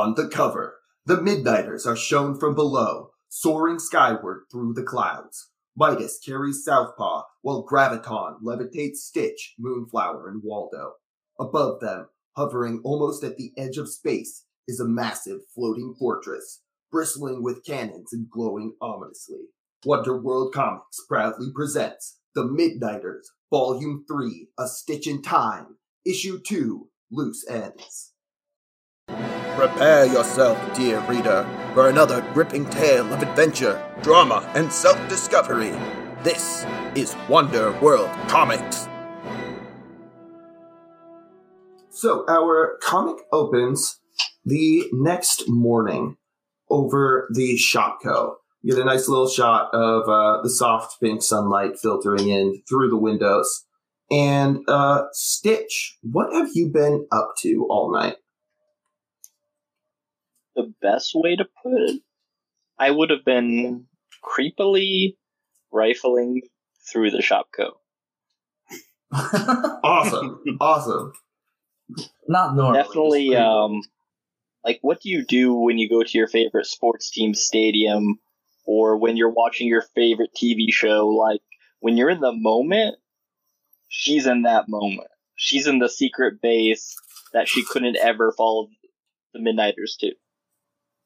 On the cover, the Midnighters are shown from below, soaring skyward through the clouds. Midas carries Southpaw, while Graviton levitates Stitch, Moonflower, and Waldo. Above them, hovering almost at the edge of space, is a massive floating fortress, bristling with cannons and glowing ominously. Wonder World Comics proudly presents The Midnighters, Volume 3, A Stitch in Time, Issue 2, Loose Ends. Prepare yourself, dear reader, for another gripping tale of adventure, drama, and self discovery. This is Wonder World Comics. So, our comic opens the next morning over the Shopko. You get a nice little shot of uh, the soft pink sunlight filtering in through the windows. And uh, Stitch, what have you been up to all night? The best way to put it, I would have been creepily rifling through the Shopko. Awesome, awesome. Not normal. Definitely, um, like what do you do when you go to your favorite sports team stadium or when you're watching your favorite TV show? Like when you're in the moment, she's in that moment. She's in the secret base that she couldn't ever follow the Midnighters to.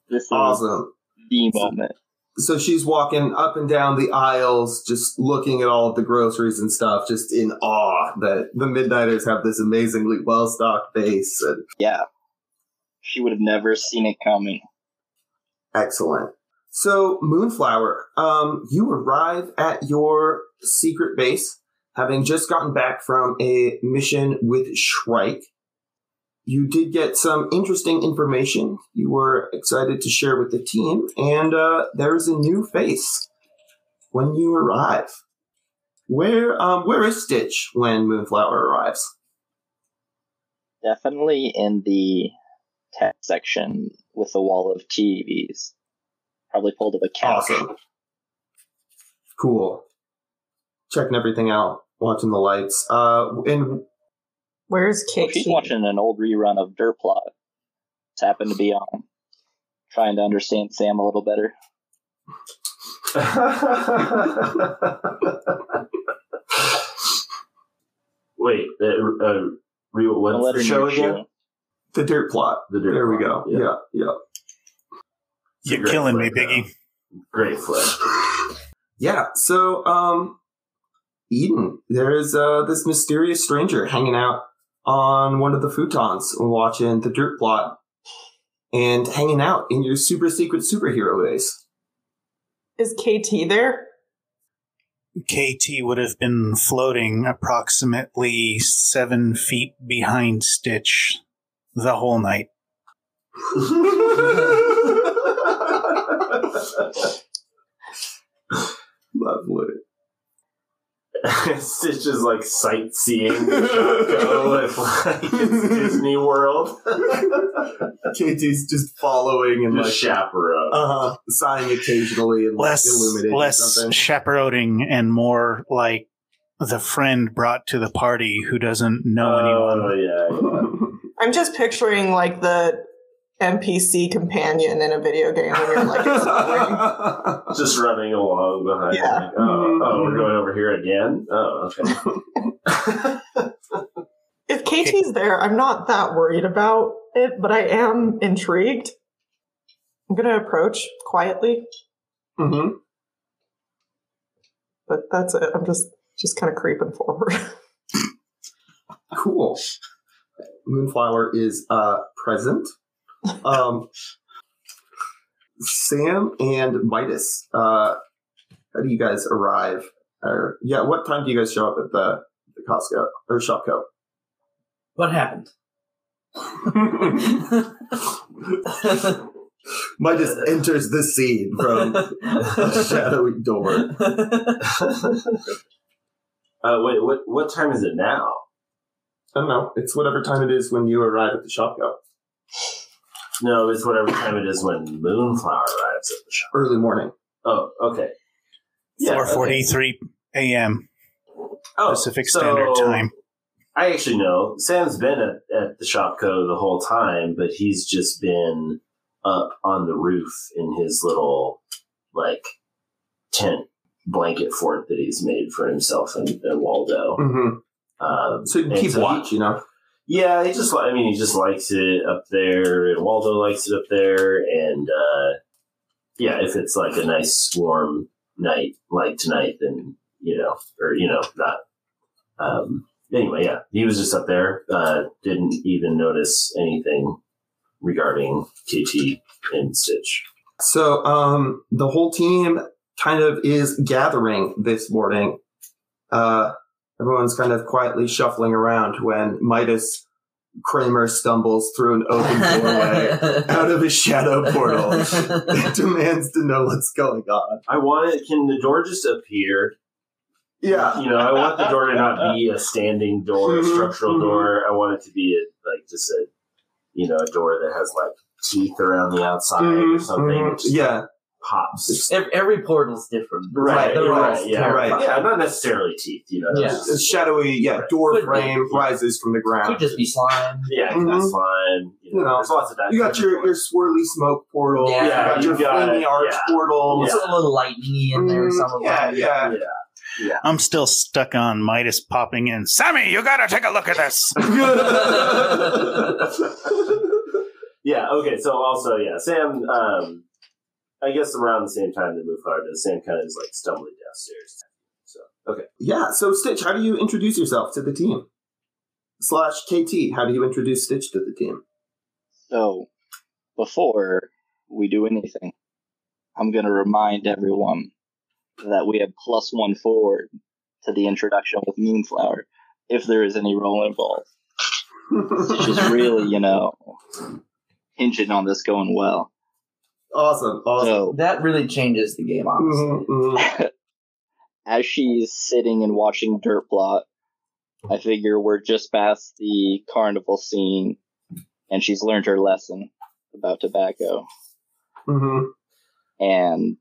This is Awesome. the moment. So she's walking up and down the aisles, just looking at all of the groceries and stuff, just in awe that the Midnighters have this amazingly well stocked base. And Yeah. She would have never seen it coming. excellent. So Moonflower, um, you arrive at your secret base, having just gotten back from a mission with Shrike. You did get some interesting information you were excited to share with the team, and uh, there's a new face when you arrive. Where um where is Stitch when Moonflower arrives? Definitely in the tech section with the wall of TVs. Probably pulled up a couch. Awesome. Cool. Checking everything out, watching the lights. Uh and Where's Kate? She's watching an old rerun of Dirt Plot. It's happened to be on. Trying to understand Sam a little better. Wait, uh, uh, re- what's let the her show again? you. the dirt plot. The Dirt there we go. yeah. Yeah, yeah. You're killing me, flick, though. Biggie. Great flick. Yeah. So, um, Eden, there is uh, this mysterious stranger hanging out on one of the futons watching the dirt plot and hanging out in your super secret superhero base. Is KT there? KT would have been floating approximately seven feet behind Stitch the whole night. Lovely. Stitch is like sightseeing the Shopko with like it's Disney World. KT's just following and Just like chaperone. uh, sighing occasionally and like, Less, illuminating less something. chaperoning and more like the friend brought to the party who doesn't know anyone. Oh yeah, yeah. I'm just picturing like the NPC companion in a video game when you're like exploring. just running along behind. Yeah. Like, oh, oh, we're going over here again. Oh, okay. if KT's there, I'm not that worried about it, but I am intrigued. I'm gonna approach quietly, hmm but that's it. I'm just just kind of creeping forward. Cool. Moonflower is uh, present. Um, Sam and Midas, uh, how do you guys arrive? Or yeah, what time do you guys show up at the, the Costco or Shopko? What happened? Midas enters the scene from a shadowy door. Uh, wait, what what time is it now? I don't know. It's whatever time it is when you arrive at the Shopko. No, it's whatever time it is when Moonflower arrives at the shop. Early morning. Oh, okay. Yeah, Four okay. a.m. Oh, Pacific so- Standard Time. I actually know Sam's been at, at the Shopko the whole time, but he's just been up on the roof in his little like tent blanket fort that he's made for himself and, and Waldo. Mm-hmm. Um, So you and keep so he- watch, you know. Yeah, he just I mean he just likes it up there, Waldo likes it up there, and uh, yeah, if it's like a nice warm night like tonight, then you know, or you know, not. Um, anyway, yeah, he was just up there. Uh, didn't even notice anything regarding KT and Stitch. So um, the whole team kind of is gathering this morning. Uh, everyone's kind of quietly shuffling around when Midas Kramer stumbles through an open doorway out of his shadow portal and demands to know what's going on. I want it. Can the door just appear? Yeah. You know, I want the door to not be a standing door, a Mhm, structural mhm. door. I want it to be a, like just a, you know, a door that has like teeth around the outside or Mhm, something. just Yeah. Pops. every, every portal's different. Right, They're all right, yeah, terrifying. right. Yeah, not necessarily teeth. You know, Yeah. just- A shadowy, yeah, door Could be. frame rises from the ground. Could just be slime. yeah, it could be Mhm. slime. You know, You know, there's lots of that. You got your, your swirly smoke portal. Yeah, you got your you got flamey arch yeah. portal. It's a little lightningy in there. Some of yeah, them. yeah. yeah. I'm still stuck on Midas popping in. Sammy, you gotta take a look at this. yeah. Okay. So also, yeah, Sam. Um, I guess around the same time that Moonflower does, Sam kind of is like stumbling downstairs. So okay. Yeah, so Stitch, how do you introduce yourself to the team? Slash KT, how do you introduce Stitch to the team? So, before we do anything, I'm going to remind everyone that we have plus one forward to the introduction with Moonflower, if there is any role involved. It's just really, you know, hinging on this going well. Awesome, awesome. So, That really changes the game, honestly. Mhm, mhm. as she's sitting and watching Dirt Plot, I figure we're just past the carnival scene, and she's learned her lesson about tobacco. Mhm. And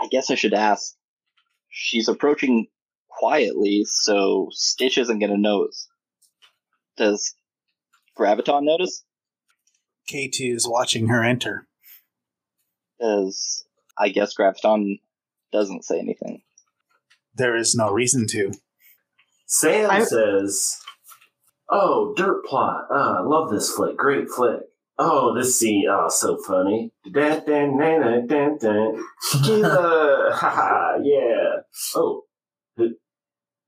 I guess I should ask. She's approaching quietly, so Stitch isn't going to notice. Does Graviton notice? KT is watching her enter. Because I guess Graviton doesn't say anything. There is no reason to. Sam I- says, "Oh, Dirt Plot. Ah, I love this flick. Great flick. Oh, this scene. Oh, so funny. Dan, dan, dan, dan, dan, dan. Tequila. Haha, yeah. Oh, who,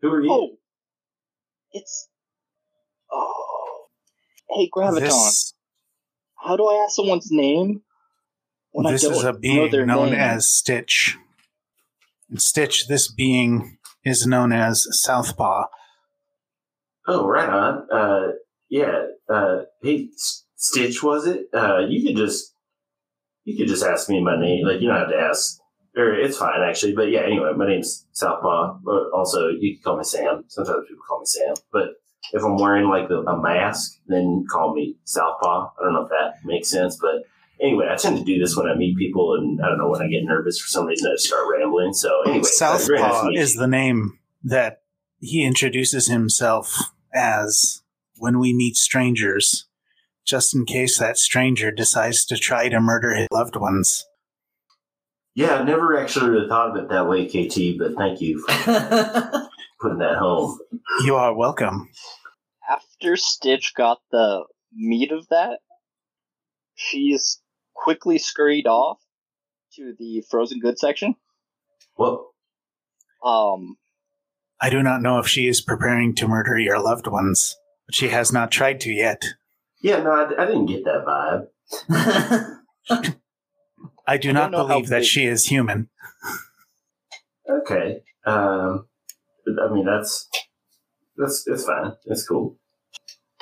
who are you? Oh, it's. Oh, hey Graviton. This, How do I ask someone's name when this I is a know being their known name? as Stitch. And Stitch, this being is known as Southpaw. Oh, right on. Uh, yeah. Uh, hey, S- Stitch, was it? Uh, you could just, you could just ask me my name. Like, you don't have to ask. Or it's fine actually. But yeah. Anyway, my name's Southpaw. But also, you can call me Sam. Sometimes people call me Sam. But if I'm wearing like a mask, then call me Southpaw. I don't know if that makes sense, but anyway, I tend to do this when I meet people, and I don't know when I get nervous for some reason, I just start rambling. So anyway, very nice Southpaw uh, is the name that he introduces himself as when we meet strangers, just in case that stranger decides to try to murder his loved ones. Yeah, I never actually really thought of it that way, KT. But thank you for putting that home. You are welcome. After Stitch got the meat of that, she's quickly scurried off to the frozen goods section. Well, Um, I do not know if she is preparing to murder your loved ones, but she has not tried to yet. yeah, no, I, I didn't get that vibe. I do I not don't know how believe that big- she is human. Okay, um, I mean that's that's it's fine. It's cool.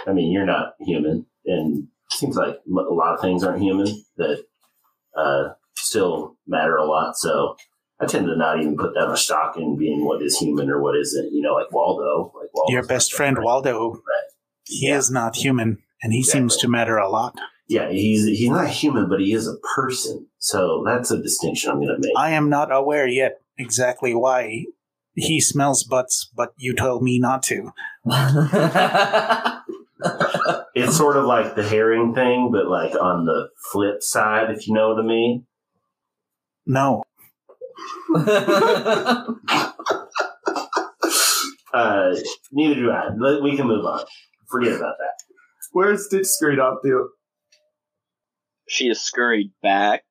I mean, you're not human, and it seems like a lot of things aren't human that uh, still matter a lot. So I tend to not even put that much stock in being what is human or what isn't. You know, like Waldo, like Waldo's Your best friend great. Waldo, he Yeah. is not human, and he seems to matter a lot. Yeah, he's he's not human, but he is a person. So that's a distinction I'm going to make. I am not aware yet exactly why he smells butts, but you told me not to. It's sort of like the herring thing, but like on the flip side, if you know what I mean. No. Uh, neither do I. Let- We can move on. Forget about that. Where's Stitch scurried off to? She is scurried back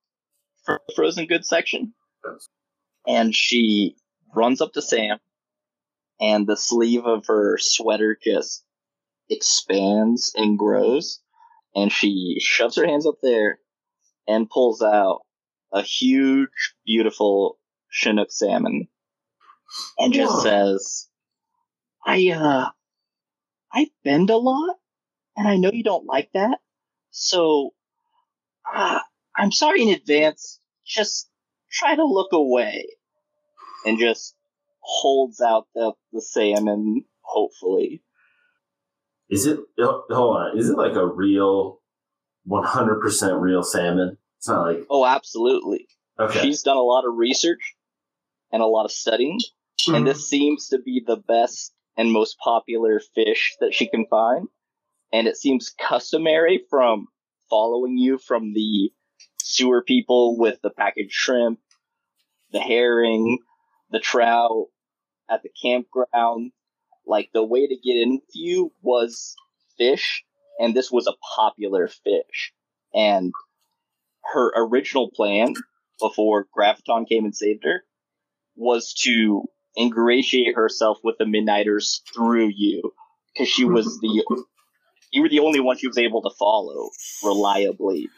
from the frozen goods section, and she runs up to Sam, and the sleeve of her sweater just expands and grows, and she shoves her hands up there and pulls out a huge, beautiful Chinook salmon, and just Whoa. says, "I uh, I bend a lot, and I know you don't like that, so." uh, I'm sorry in advance. Just try to look away. And just holds out the, the salmon, hopefully. Is it? Hold on. Is it like a real, one hundred percent real salmon? It's not like Oh, absolutely. okay. She's done a lot of research and a lot of studying, and this seems to be the best and most popular fish that she can find. And it seems customary from following you from the sewer people with the packaged shrimp, the herring, the trout at the campground. Like the way to get in with you was fish, and this was a popular fish. And her original plan before Graviton came and saved her was to ingratiate herself with the Midnighters through you because she was the you were the only one she was able to follow reliably.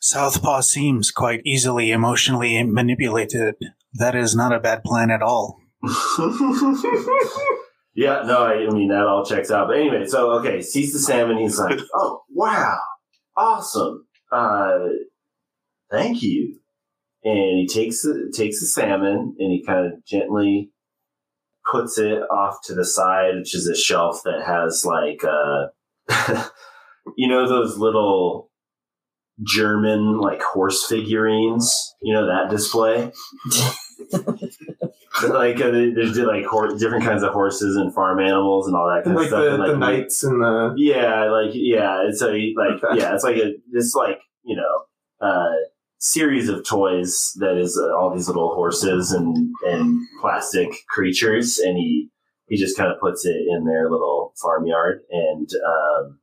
Southpaw seems quite easily emotionally manipulated. That is not a bad plan at all. yeah, no, I, I mean that all checks out. But anyway, so okay, sees the salmon. He's like, "Oh, wow, awesome! Uh, thank you." And he takes the takes the salmon and he kind of gently puts it off to the side, which is a shelf that has like, uh, you know, those little German like horse figurines. You know that display. like uh, there's like hor- different kinds of horses and farm animals and all that And kind like of stuff. the, and, the knights and the yeah, like yeah, it's a like Okay. yeah, it's like a this like you know uh, series of toys that is uh, all these little horses and and plastic creatures, and he he just kind of puts it in their little farmyard and. Um,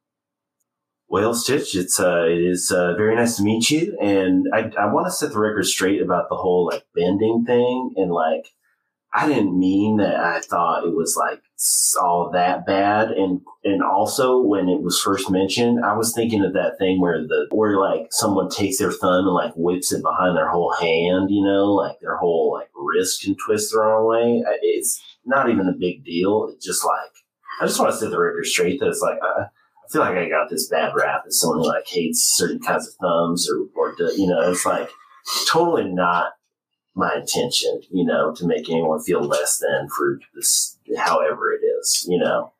well, Stitch, it's uh, it is uh, very nice to meet you, and I I want to set the record straight about the whole like bending thing, and like I didn't mean that I thought it was like all that bad. And, and also when it was first mentioned, I was thinking of that thing where the, where like someone takes their thumb and like whips it behind their whole hand, you know, like their whole like wrist can twist the wrong way. It's not even a big deal. It's just like, I just want to set the record straight that it's like, I, I feel like I got this bad rap as someone who like hates certain kinds of thumbs or, or, you know, it's like totally not my intention, you know, to make anyone feel less than for this, however it is, you know.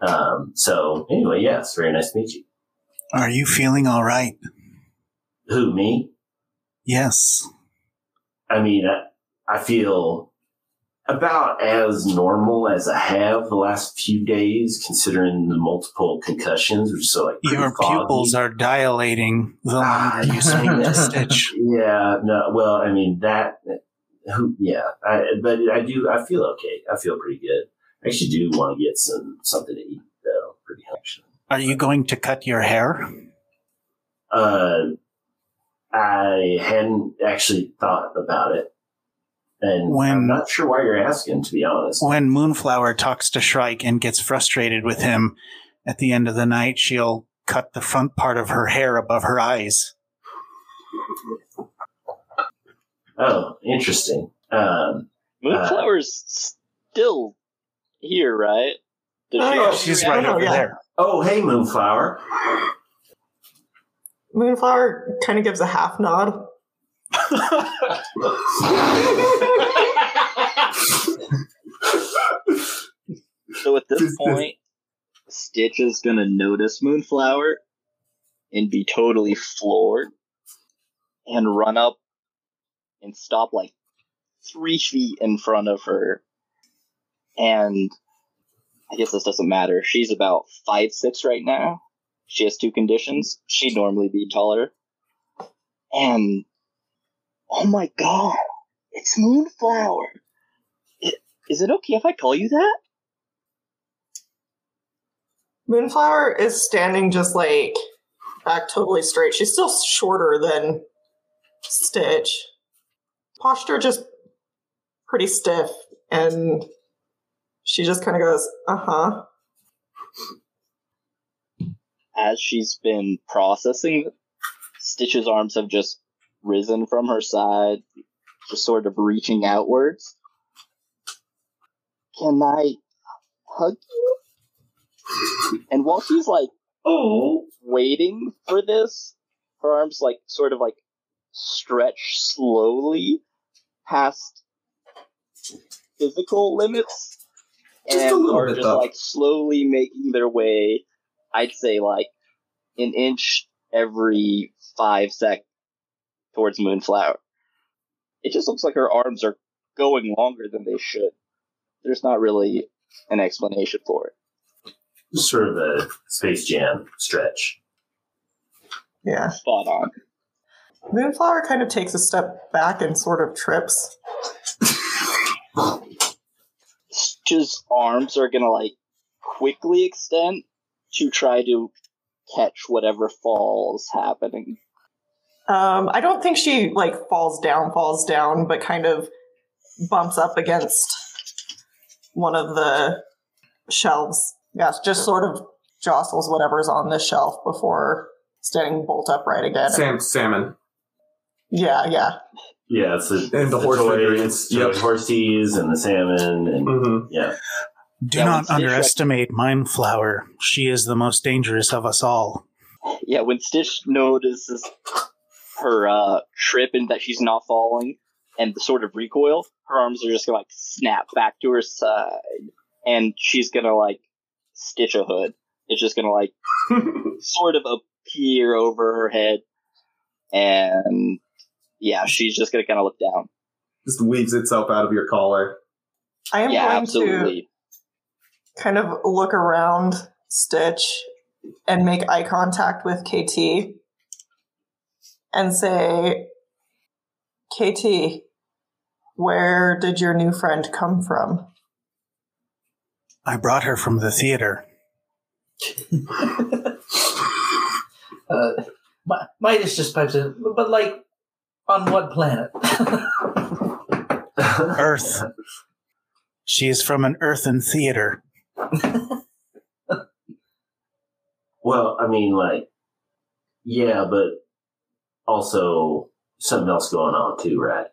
Um, so anyway, yes, very nice to meet you. Are you feeling all right? Who me? Yes. I mean, I, I feel about as normal as I have the last few days, considering the multiple concussions, which so like Your foggy. pupils are dilating the Ah, you speak to Stitch. Yeah, no, well, I mean that. Who? Yeah, I, but I do. I feel okay. I feel pretty good. I actually do want to get some something to eat though. Pretty actually. Are you going to cut your hair? Uh, I hadn't actually thought about it, and When- I'm not sure why you're asking. To be honest, When Moonflower talks to Shrike and gets frustrated with him, at the end of the night, she'll cut the front part of her hair above her eyes. oh, interesting. Um, Moonflower's still here, right? Does Oh, she yeah. She's right over yeah. there. oh, hey, Moonflower. Moonflower kind of gives a half nod. So at this point, Stitch is gonna notice Moonflower and be totally floored and run up and stop like three feet in front of her and I guess this doesn't matter. She's about five six right now. She has two conditions. She'd normally be taller. And oh my god, it's Moonflower. Is it okay if I call you that? Moonflower is standing just like back totally straight. She's still shorter than Stitch. Posture just pretty stiff, and she just kind of goes, uh huh. As she's been processing, Stitch's arms have just risen from her side, just sort of reaching outwards. Can I hug you? And while she's like Oh, waiting for this, her arms like sort of like stretch slowly past physical limits Just and are just though. like slowly making their way i'd say like an inch every five sec towards moonflower it just looks like her arms are going longer than they should there's not really an explanation for it just sort of a Space Jam stretch. Yeah. spot on Moonflower kind of takes a step back and sort of trips. Stitch's arms are gonna like quickly extend to try to catch whatever falls happening. Um, I don't think she like falls down, falls down, but kind of bumps up against one of the shelves. Yes, just sort of jostles whatever's on the shelf before standing bolt upright again. Sam, salmon. Yeah, yeah. Yeah, it's the, And the horse toy, figurines. toy Yep. horsies and the salmon and hmm yeah. Do Yeah, not underestimate underestimate Mindflower. She is the most dangerous of us all. Yeah, when Stitch notices her uh, trip and that she's not falling and the sort of recoil, her arms are just gonna like snap back to her side and she's gonna like stitch a hood. It's just gonna like sort of appear over her head and yeah, she's just gonna kind of look down. Just weaves itself out of your collar. I am yeah, going absolutely. to kind of look around Stitch and make eye contact with KT and say, KT, where did your new friend come from? I brought her from the theater. Uh, Mi- Midas just pipes in, but like, on what planet? Earth. She is from an earthen theater. Well, I mean, like, yeah, but also something else going on too, right?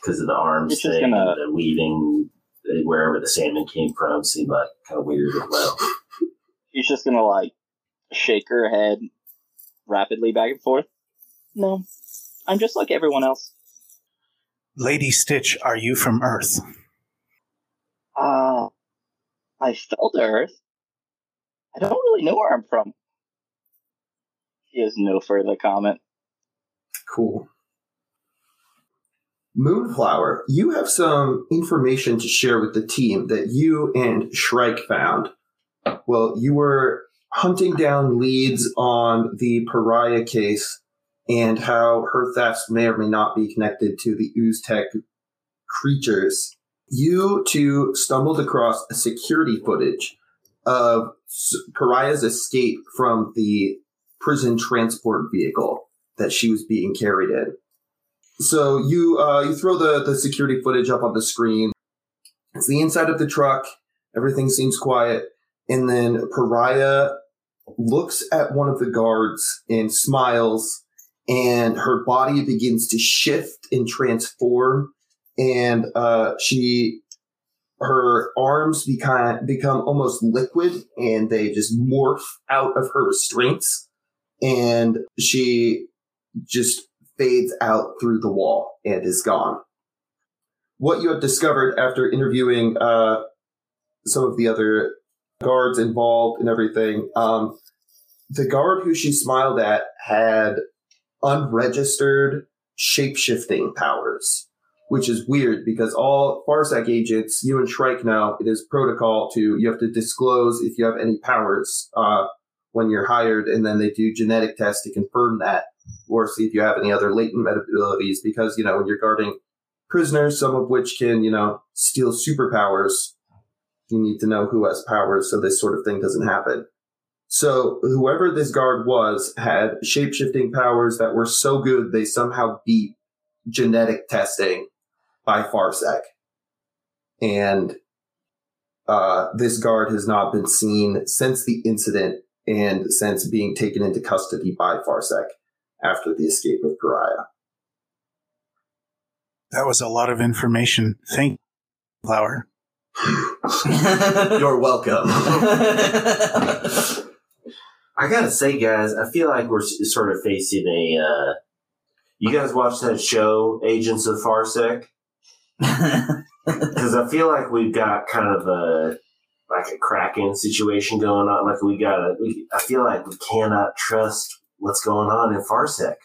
Because of the arms It's thing, gonna- and the weaving, uh, wherever the salmon came from, seemed like kind of weird as well. She's just gonna like shake her head rapidly back and forth. No, I'm just like everyone else. Lady Stitch, are you from Earth? Uh, I fell to Earth. I don't really know where I'm from. He has no further comment. Cool. Moonflower, you have some information to share with the team that you and Shrike found. Well, you were hunting down leads on the pariah case and how her thefts may or may not be connected to the Uztec creatures. You two stumbled across a security footage of Pariah's escape from the prison transport vehicle that she was being carried in. So you uh, you throw the, the security footage up on the screen. It's the inside of the truck. Everything seems quiet. And then Pariah looks at one of the guards and smiles, and her body begins to shift and transform. And uh, she, her arms become become almost liquid, and they just morph out of her restraints. And she just fades out through the wall and is gone. What you have discovered after interviewing uh, some of the other guards involved and everything, um, the guard who she smiled at had unregistered shape shifting powers, which is weird because all Farsec agents, you and Shrike know, it is protocol to you have to disclose if you have any powers uh, when you're hired, and then they do genetic tests to confirm that, or see if you have any other latent abilities. Because you know when you're guarding prisoners, some of which can you know steal superpowers, you need to know who has powers so this sort of thing doesn't happen. So whoever this guard was had shape-shifting powers that were so good they somehow beat genetic testing by Farsec. And uh, this guard has not been seen since the incident and since being taken into custody by Farsec after the escape of Pariah. That was a lot of information. Thank you, Flower. You're welcome. I gotta say, guys, I feel like we're sort of facing a. Uh, you guys watch that show, Agents of Farsec? Because I feel like we've got kind of a like a Kraken situation going on. Like we got to. We, I feel like we cannot trust what's going on in Farsec.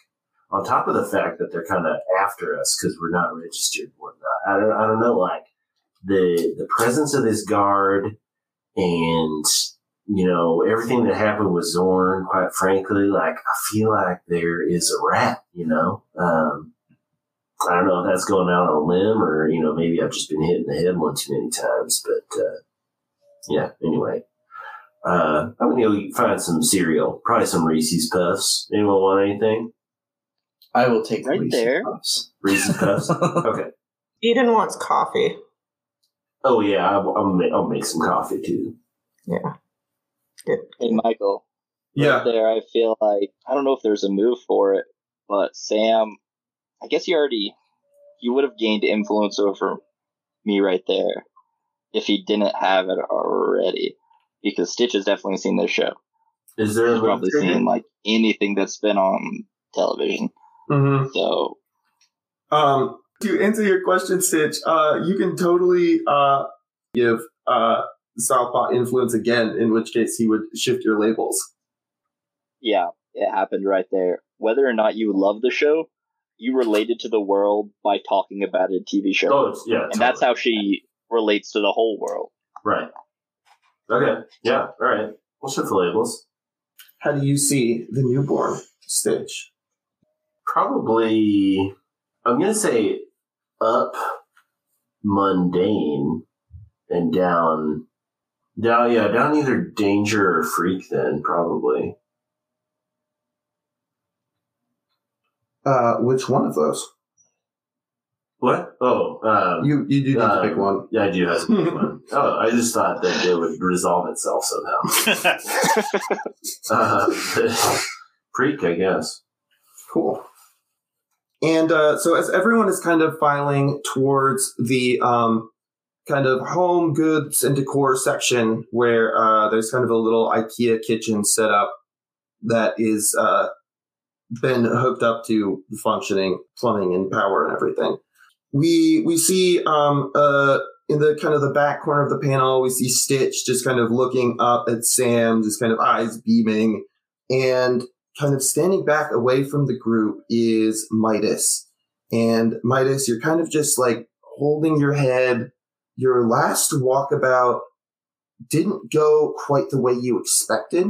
On top of the fact that they're kind of after us because we're not registered whatnot. I don't. I don't know. Like the the presence of this guard and you know, everything that happened with Zorn, quite frankly, like I feel like there is a rat, you know. Um, I don't know if that's going out on a limb or, you know, maybe I've just been hit in the head one too many times, but uh, yeah, anyway. Uh, I'm gonna go find some cereal, probably some Reese's Puffs. Anyone want anything? I will take Right Reese's there. Puffs. Reese's Puffs? Okay. Eden wants coffee. Oh yeah, I'll, I'll, ma- I'll make some coffee too. Yeah. Good. Hey, Michael. Yeah. Right there, I feel like I don't know if there's a move for it, but Sam, I guess he already he would have gained influence over me right there if he didn't have it already. Because Stitch has definitely seen this show. Is there He's probably trigger? seen like anything that's been on television. Mm-hmm. So Um, to answer your question, Stitch, uh, you can totally uh, give uh, Southpaw influence again, in which case he would shift your labels. yeah, it happened right there. Whether or not you love the show, you related to the world by talking about a TV show. Oh, yeah. and that's how she relates to the whole world. Right. Okay. Yeah. All right. We'll shift the labels. How do you see the newborn Stitch? Probably, I'm going to say up mundane and down, down, yeah, down either danger or freak then, probably. Uh, which one of those? What? Oh, um, You you do need to um, pick one. Yeah, I do have to pick one. Oh, I just thought that it would resolve itself somehow. Uh, freak, I guess. Cool. And uh, so, as everyone is kind of filing towards the um, kind of home goods and decor section, where uh, there's kind of a little IKEA kitchen set up that is uh, been hooked up to functioning plumbing and power and everything. We we see um, uh, in the kind of the back corner of the panel, we see Stitch just kind of looking up at Sam, just kind of eyes beaming, and kind of standing back away from the group is Midas. And Midas, you're kind of just like holding your head. Your last walkabout didn't go quite the way you expected.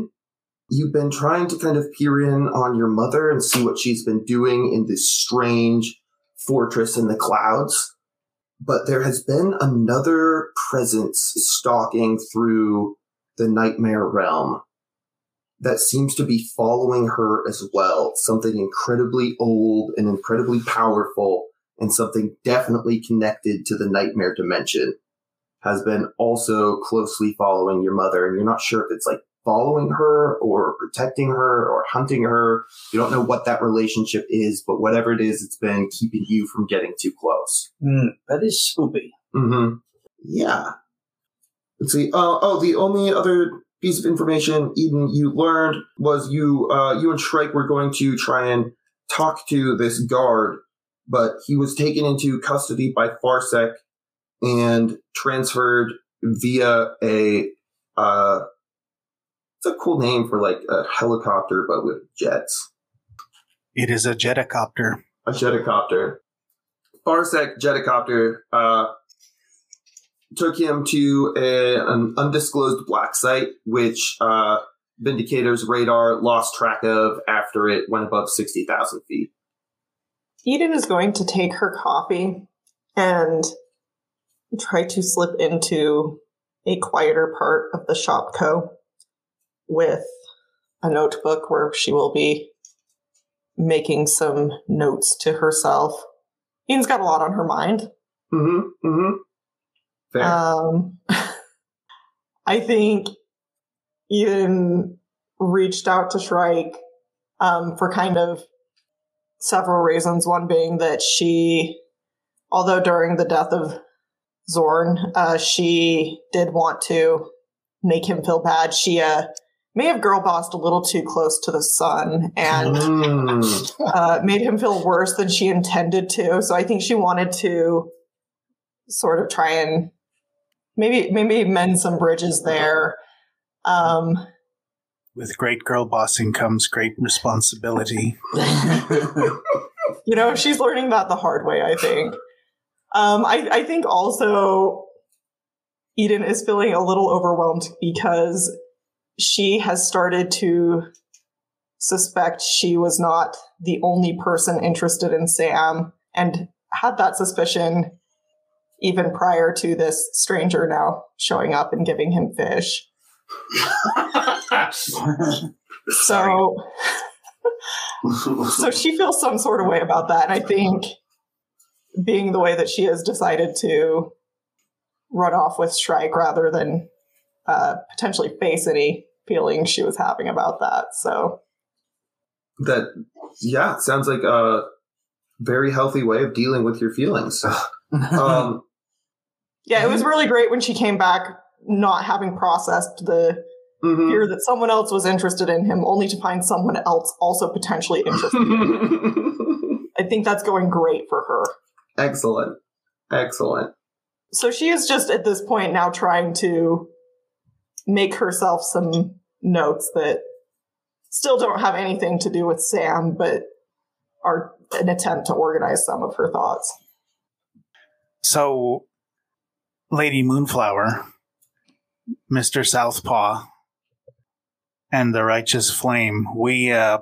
You've been trying to kind of peer in on your mother and see what she's been doing in this strange fortress in the clouds. But there has been another presence stalking through the nightmare realm that seems to be following her as well. Something incredibly old and incredibly powerful, and something definitely connected to the nightmare dimension has been also closely following your mother. And you're not sure if it's like following her or protecting her or hunting her. You don't know what that relationship is, but whatever it is, it's been keeping you from getting too close. Hmm, that is spoopy. Mm-hmm. Yeah. Let's see. Uh, oh, the only other piece of information, Eden, you learned was you, uh, you and Shrike were going to try and talk to this guard, but he was taken into custody by Farsec and transferred via a, uh, it's a cool name for like a helicopter, but with jets. it is a jetacopter. a jetacopter. Farsec jetacopter uh, took him to a, an undisclosed black site, which uh, Vindicator's radar lost track of after it went above 60,000 feet. Eden is going to take her coffee and try to slip into a quieter part of the Shopko with a notebook where she will be making some notes to herself. Eden's got a lot on her mind. Mm-hmm. Mm-hmm. Fair. Um, I think Eden reached out to Shrike um, for kind of several reasons. One being that she, although during the death of Zorn, uh, she did want to make him feel bad. She uh, may have girl bossed a little too close to the sun and Mm. uh, made him feel worse than she intended to. So I think she wanted to sort of try and maybe maybe mend some bridges there. Um, With great girl bossing comes great responsibility. you know, she's learning that the hard way. I think. Um, I, I think also Eden is feeling a little overwhelmed because she has started to suspect she was not the only person interested in Sam and had that suspicion even prior to this stranger now showing up and giving him fish. So so she feels some sort of way about that. And I think being the way that she has decided to run off with Shrike rather than uh, potentially face any feelings she was having about that. So that, yeah, sounds like a very healthy way of dealing with your feelings. Um, yeah, it was really great when she came back not having processed the mhm. fear that someone else was interested in him only to find someone else also potentially interested. I think that's going great for her. Excellent. Excellent. So she is just at this point now trying to make herself some notes that still don't have anything to do with Sam, but are an attempt to organize some of her thoughts. So, Lady Moonflower, Mr. Southpaw, and the Righteous Flame, we uh,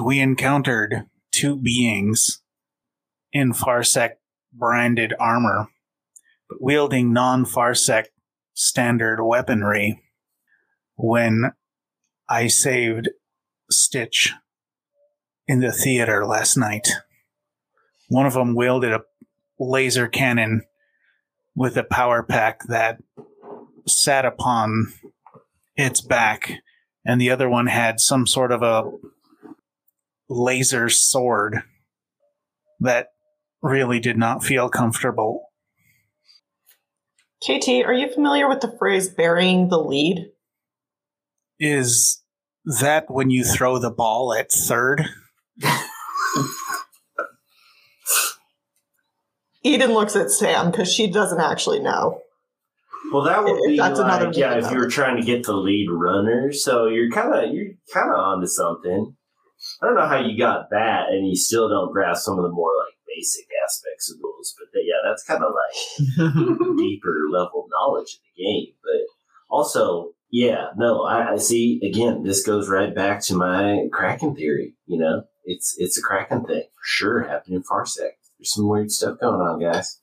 we encountered two beings in Farsec branded armor, but wielding non-Farsec standard weaponry. When I saved Stitch in the theater last night, one of them wielded a laser cannon with a power pack that sat upon its back, and the other one had some sort of a laser sword that really did not feel comfortable. KT, are you familiar with the phrase burying the lead? Is that when you throw the ball at third? Eden looks at Sam because she doesn't actually know. Well, that would If be that's another like yeah, if you were trying to get the lead runner. So you're kind of you're kind of onto something. I don't know how you got that, and you still don't grasp some of the more like basic aspects of rules. But that, yeah, that's kind of like deeper level knowledge of the game. But also, yeah, no, I, I see. Again, this goes right back to my Kraken theory. You know, it's it's a Kraken thing for sure happening in Farsec. There's some weird stuff going on, guys.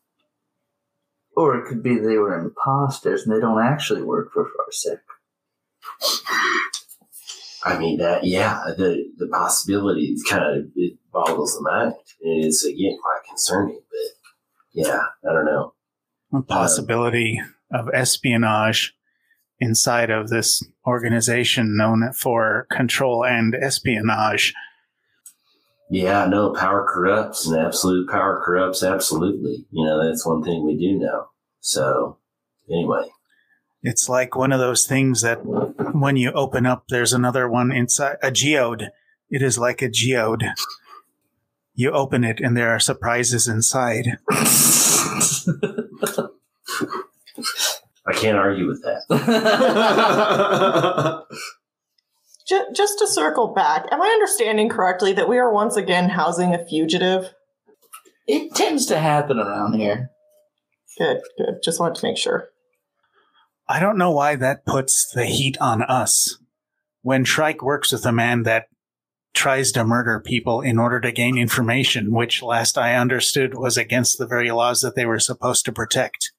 Or it could be they were imposters and they don't actually work for Farsec. I mean that yeah, the the possibilities kind of it boggles the mind. And it's again quite concerning, but yeah, I don't know. A possibility of espionage inside of this organization known for control and espionage. Yeah, no, power corrupts and absolute power corrupts absolutely. You know, that's one thing we do know. So anyway. It's like one of those things that when you open up, there's another one inside a geode. It is like a geode. You open it and there are surprises inside. I can't argue with that. Just, just to circle back, am I understanding correctly that we are once again housing a fugitive? It tends to happen around here. Good, good. Just wanted to make sure. I don't know why that puts the heat on us. When Shrike works with a man that tries to murder people in order to gain information, which last I understood was against the very laws that they were supposed to protect.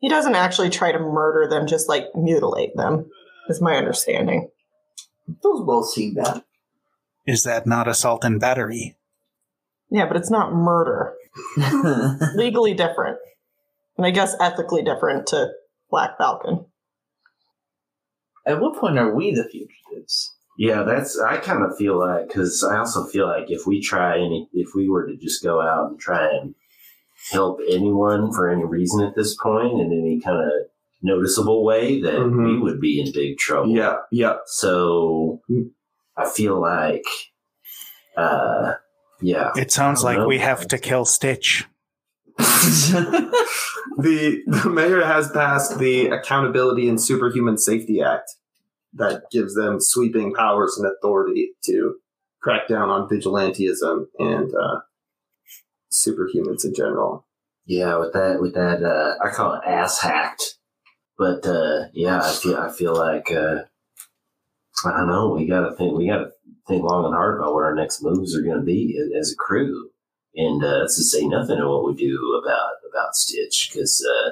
He doesn't actually try to murder them, just like mutilate them, is my understanding. Those both seem bad. Is that not assault and battery? Yeah, but it's not murder. Legally different. And I guess ethically different to Black Falcon. At what point are we the fugitives? Yeah, that's. I kind of feel like because I also feel like if we try any, if we were to just go out and try and help anyone for any reason at this point in any kind of noticeable way, that Mhm. we would be in big trouble. Yeah, yeah. So I feel like, uh, yeah, It sounds like don't we have to kill Stitch. The, the mayor has passed the Accountability and Superhuman Safety Act that gives them sweeping powers and authority to crack down on vigilantism and uh, superhumans in general. yeah. With that, with that, uh, I call it ass hacked. But uh, yeah, I feel I feel like uh, I don't know. We gotta think. We gotta think long and hard about what our next moves are going to be as a crew, and uh, that's to say nothing of what we do about about Stitch, because uh,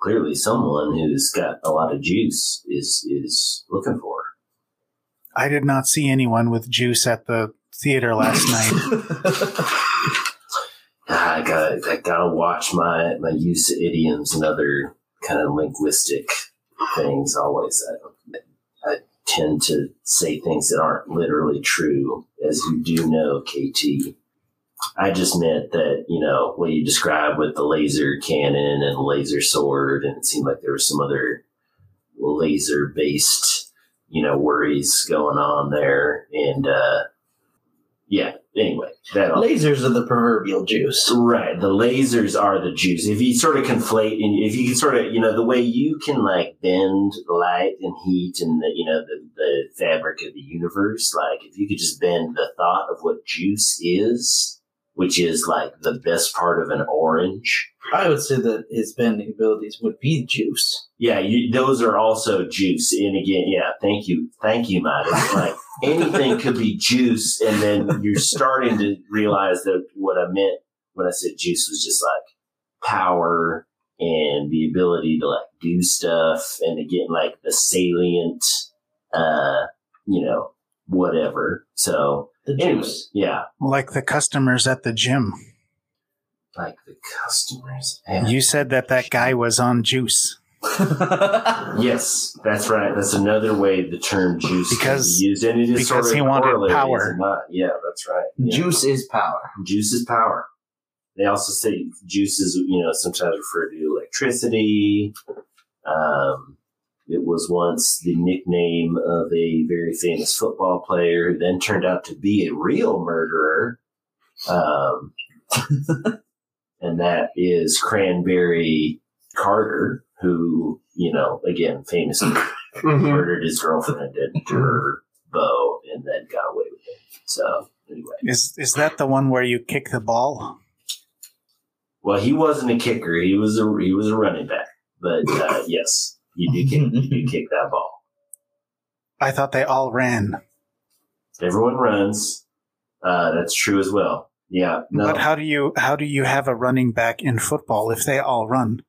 clearly someone who's got a lot of juice is is looking for. her. I did not see anyone with juice at the theater last night. I gotta I gotta watch my my use of idioms and other kind of linguistic things. Always, I, I tend to say things that aren't literally true, as you do know, KT. I just meant that you know what you described with the laser cannon and laser sword, and it seemed like there was some other laser based you know worries going on there, and uh, yeah. Anyway, that all Lasers are the proverbial juice. Right. The lasers are the juice. If you sort of conflate and if you can sort of, you know, the way you can like bend light and heat and the, you know, the, the fabric of the universe, like if you could just bend the thought of what juice is, which is like the best part of an orange. I would say that his bending abilities would be juice. Yeah, you, those are also juice. And again, yeah, thank you. Thank you, Midas. Like anything could be juice. And then you're starting to realize that what I meant when I said juice was just like power and the ability to like do stuff and to again, like the salient, uh, you know, whatever. So The anyway, juice. yeah, like the customers at the gym. like the customers. You said that that guy was on juice. Yes, that's right. That's another way the term juice Because- can be used, and it is because sort of he wanted correlated, power. not? Yeah, that's right. Yeah. Juice is power. juice is power. They also say juice is, you know, sometimes referred to electricity. Um, it was once the nickname of a very famous football player who then turned out to be a real murderer. Um, and that is Cranberry Carter, who, you know, again, famously Mhm. murdered his girlfriend and her bow and then got away with it. So, anyway. Is is that the one where you kick the ball? Well, he wasn't a kicker. He was a he was a running back. But uh, yes, you do kick you do kick that ball. I thought they all ran. Everyone runs. Uh, that's true as well. Yeah. No. But how do you how do you have a running back in football if they all run?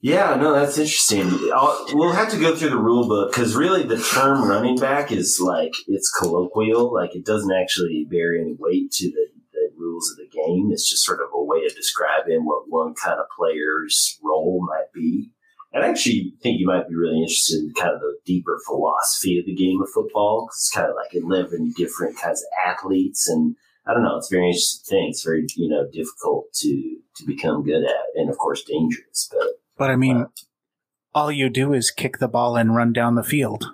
Yeah, no, that's interesting. I'll, we'll have to go through the rule book because really the term running back is like it's colloquial. Like it doesn't actually bear any weight to the, the rules of the game. It's just sort of a way of describing what one kind of player's role might be. And I actually think you might be really interested in kind of the deeper philosophy of the game of football 'cause it's kind of like 11 different kinds of athletes and I don't know. It's very interesting thing. It's very, you know, difficult to, to become good at and of course dangerous, but But I mean, Wow. all you do is kick the ball and run down the field.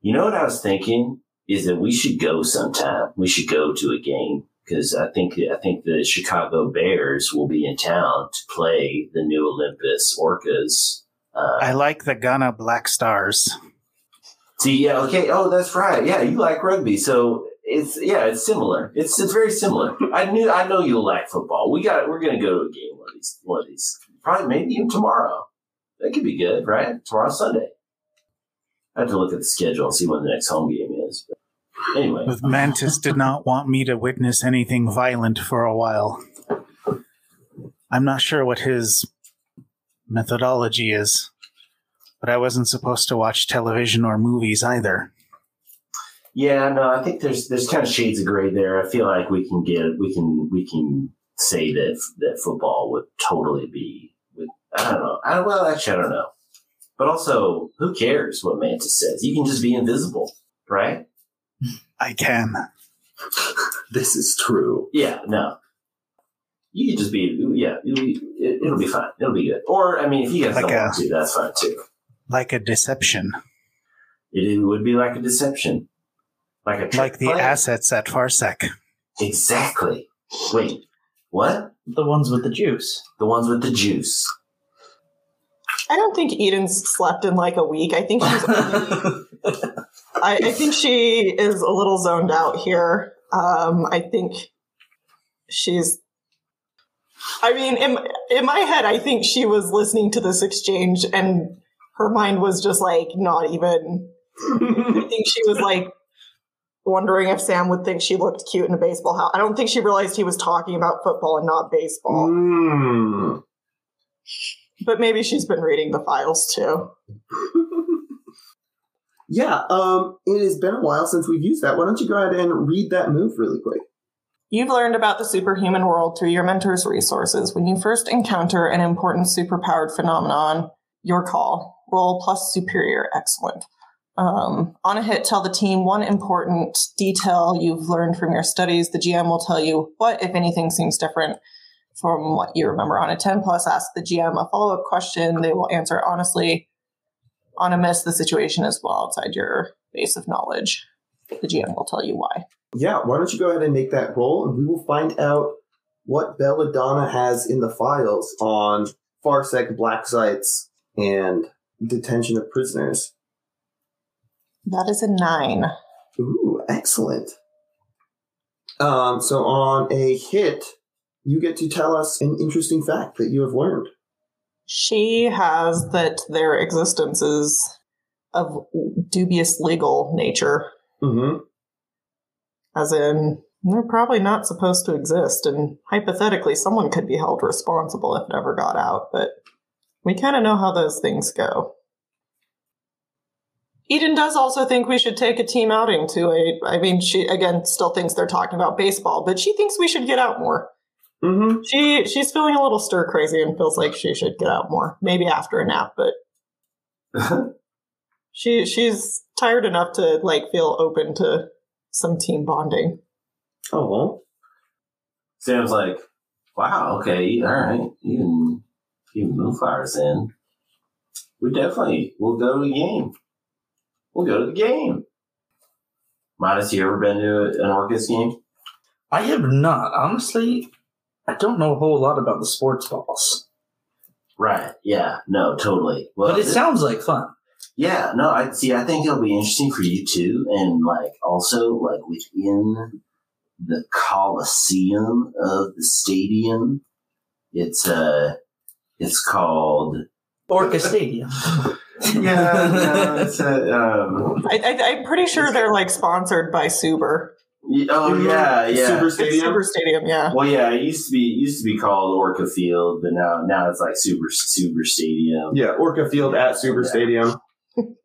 You know what I was thinking is that we should go sometime. We should go to a game because I think I think the Chicago Bears will be in town to play the new Olympus Orcas. Uh, I like the Ghana Black Stars. see, yeah, okay. Oh, that's right. Yeah, you like rugby, so it's yeah, it's similar. It's it's very similar. I knew I know you'll like football. We got we're gonna go to a game one of these one of these probably maybe even tomorrow. That could be good, right? Tomorrow Sunday. I have to look at the schedule and see when the next home game is. But anyway, Mantis did not want me to witness anything violent for a while. I'm not sure what his methodology is, but I wasn't supposed to watch television or movies either. yeah, no, I think there's there's kind of shades of gray there. I feel like we can get we can we can say that that football would totally be. With, I don't know. I don't, well, actually, I don't know. But also, who cares what Mantis says? You can just be invisible, right? I can. This is true. Yeah, no. You could just be, yeah, you'll be, it, it'll be fine. It'll be good. Or, I mean, if you guys Like don't a- want to, that's fine too. Like a deception. It, it would be like a deception. Like a Like the play. assets at Farsec. Exactly. Wait, what? The ones with the juice. The ones with the juice. I don't think Eden's slept in like a week. I think she's. I, I think she is a little zoned out here. Um, I think she's. I mean, in in my head, I think she was listening to this exchange, and her mind was just like not even. I think she was like wondering if Sam would think she looked cute in a baseball hat. I don't think she realized he was talking about football and not baseball. Mm. But maybe she's been reading the files too. Yeah, um, it has been a while since we've used that. Why don't you go ahead and read that move really quick? You've learned about the superhuman world through your mentor's resources. When you first encounter an important superpowered phenomenon, your call. Roll plus superior. Excellent. Um, on a hit, tell the team one important detail you've learned from your studies. The GM will tell you what, if anything, seems different from what you remember. On a 10 plus, ask the GM a follow up question. They will answer honestly. On a miss, the situation is well outside your base of knowledge. The GM will tell you why. Yeah, why don't you go ahead and make that roll, and we will find out what Belladonna has in the files on Farsec black sites and detention of prisoners. That is a nine. Ooh, excellent. Um, so on a hit, you get to tell us an interesting fact that you have learned. She has that their existence is of dubious legal nature, Mm-hmm. as in they're probably not supposed to exist, and hypothetically, someone could be held responsible if it ever got out. But we kind of know how those things go. Eden does also think we should take a team outing to a. I mean, she again still thinks they're talking about baseball, but she thinks we should get out more. Mm-hmm. She she's feeling a little stir crazy and feels like she should get out more. Maybe after a nap, but she she's tired enough to like feel open to some team bonding. Oh, well. Sam's like, wow, okay, all right. Even, even Moonflower's in. We definitely, we'll go to the game. We'll go to the game. Midas, you ever been to an Orcas game? I have not. Honestly, I don't know a whole lot about the sports balls. Right. Yeah. No. Totally. Well, but it this- sounds like fun. Yeah. No. I see. I think it'll be interesting for you too, and like also like within the coliseum of the stadium, it's uh, it's called. Orca Stadium. Yeah. no, it's a, um, I, I, I'm pretty sure they're like sponsored by Suber. oh yeah, yeah. Super It's Stadium. Suber Stadium, yeah. Well, yeah, it used to be it used to be called Orca Field, but now now it's like Super Super Stadium. Yeah, Orca Field at Super Yeah. Stadium.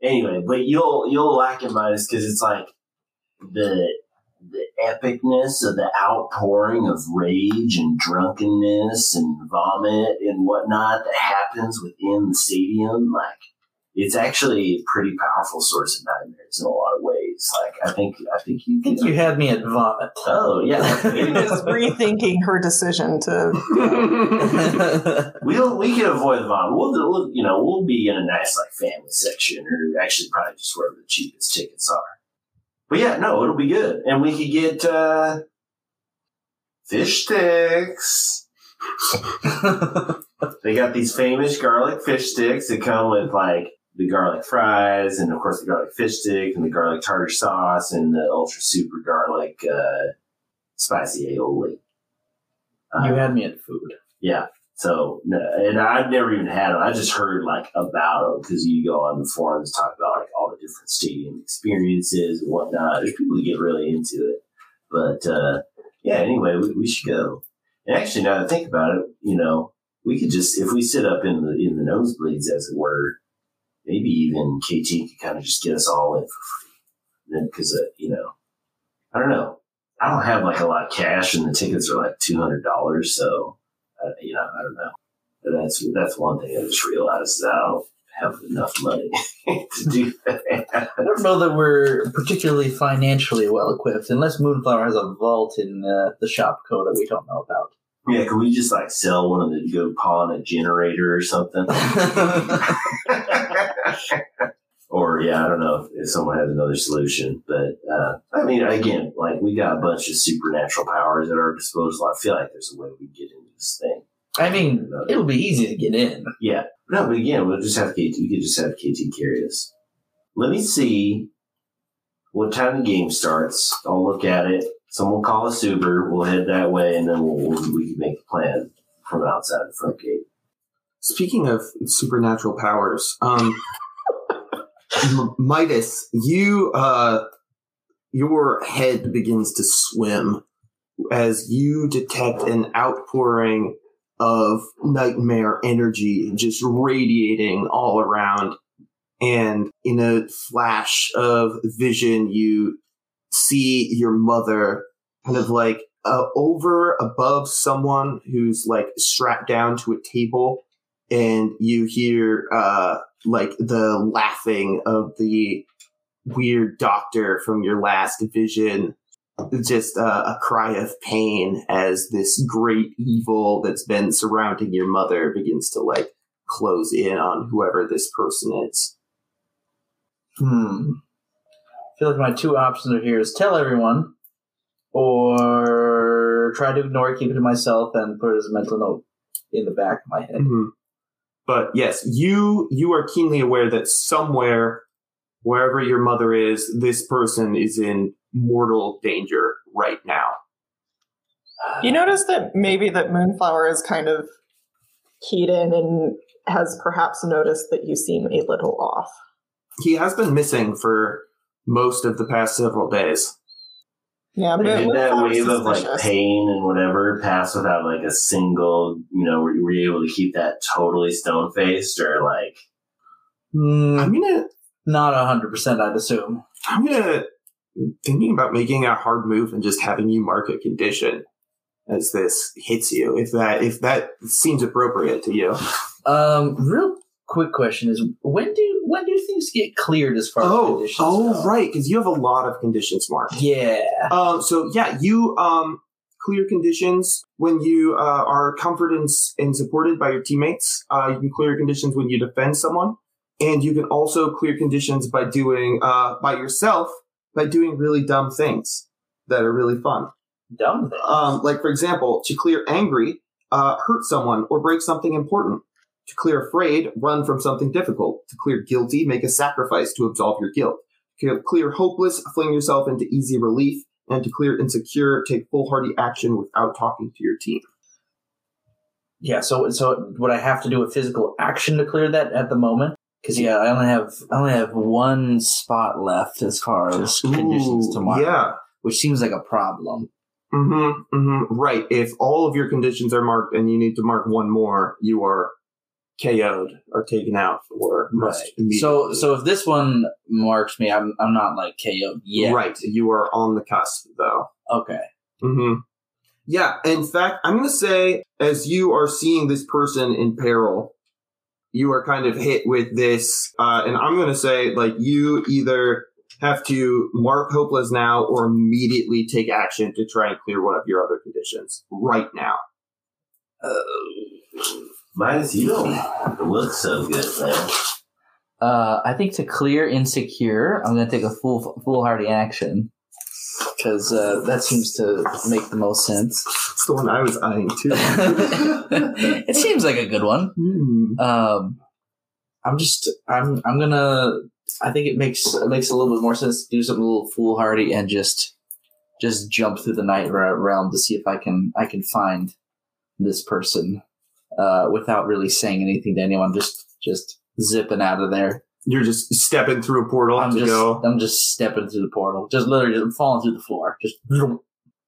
Anyway, but you'll you'll like it Midas because it's like the the epicness of the outpouring of rage and drunkenness and vomit and whatnot that happens within the stadium. Like it's actually a pretty powerful source of nightmares in a lot of ways. Like I think I think you I think you had me at vomit. Oh yeah. Just rethinking her decision to. We'll we can avoid the vomit. We'll, we'll you know we'll be in a nice like family section, or actually probably just wherever the cheapest tickets are. But yeah, no, it'll be good, and we could get uh, fish sticks. they got these famous garlic fish sticks that come with like the garlic fries, and of course the garlic fish stick, and the garlic tartar sauce, and the ultra super garlic uh, spicy aioli. You Uh, had me at food. yeah. So, and I've never even had them. I just heard like about them because you go on the forums talk about like all the different stadium experiences and whatnot. There's people who get really into it, but uh, yeah. Anyway, we, we should go. And actually, now that I think about it, you know, we could just if we sit up in the in the nosebleeds, as it were, maybe even KT could kind of just get us all in for free. Then, because uh, you know, I don't know. I don't have like a lot of cash, and the tickets are like two hundred dollars. So, uh, you know, I don't know. But that's that's one thing I just realized I don't have enough money to do that. I don't know that we're particularly financially well equipped, unless Moonflower has a vault in uh, the Shopko that we don't know about. yeah, can we just like sell one of the go pawn a generator or something? or yeah, I don't know if someone has another solution, but uh, I mean, again, like we got a bunch of supernatural powers at our disposal. I feel like there's a way we get into this thing. I mean, it'll be easy to get in. Yeah. No, but again, we'll just have KT. We could just have KT carry us. Let me see what time the game starts. I'll look at it. Someone call us Uber. We'll head that way, and then we'll, we'll we can make a plan from outside the front gate. Speaking of supernatural powers, um, M- Midas, you uh, your head begins to swim as you detect an outpouring of nightmare energy just radiating all around. And in a flash of vision, you see your mother kind of like uh, over above someone who's like strapped down to a table and you hear uh like the laughing of the weird doctor from your last vision just uh, a cry of pain as this great evil that's been surrounding your mother begins to like close in on whoever this person is Hmm. I feel like my two options are here is tell everyone, or try to ignore it, keep it to myself, and put it as a mental note in the back of my head. Mhm. But yes, you you are keenly aware that somewhere, wherever your mother is, this person is in mortal danger right now. You notice that maybe that Moonflower is kind of keyed in and has perhaps noticed that you seem a little off. He has been missing for most of the past several days. Yeah, but Did that wave of like pain and whatever pass without like a single, you know, were, were you able to keep that totally stone faced or like, Hmm, I'm gonna not hundred percent, I'd assume. I'm gonna thinking about making a hard move and just having you mark a condition as this hits you, if that if that seems appropriate to you. Um, real quick question is when do when do things get cleared as far as Oh, conditions oh, go? right, because you have a lot of conditions marked. Yeah. Um, so yeah, you um clear conditions when you uh, are comforted and, and supported by your teammates. Uh, you can clear conditions when you defend someone, and you can also clear conditions by doing uh, by yourself by doing really dumb things that are really fun. Dumb thing. Um, like for example, to clear angry, uh, hurt someone or break something important. To clear afraid, run from something difficult. To clear guilty, make a sacrifice to absolve your guilt. To clear hopeless, fling yourself into easy relief. And to clear insecure, take foolhardy action without talking to your team. Yeah, so so would I have to do a physical action to clear that at the moment? Because yeah, I only have I only have one spot left as far as conditions to Ooh, mark, Yeah. which seems like a problem. Mm-hmm, mm-hmm. Right. If all of your conditions are marked and you need to mark one more, you are KO'd or taken out or must So immediately- so if this one marks me, I'm I'm not like KO'd yet. Right. You are on the cusp though. Okay. Mm-hmm. Yeah. In fact, I'm going to say, as you are seeing this person in peril, you are kind of hit with this, uh, and I'm going to say, like, you either have to mark hopeless now or immediately take action to try and clear one of your other conditions right now. Minus you don't look so good, man. Uh, I think to clear insecure, I'm going to take a full foolhardy action because uh, that seems to make the most sense. It's the one I was eyeing too. it seems like a good one. Hmm. Um, I'm just I'm I'm gonna I think it makes it makes a little bit more sense to do something a little foolhardy and just just jump through the night realm to see if I can I can find this person uh, without really saying anything to anyone. Just just zipping out of there. You're just stepping through a portal I'm to just go. I'm just stepping through the portal. Just literally just falling through the floor. Just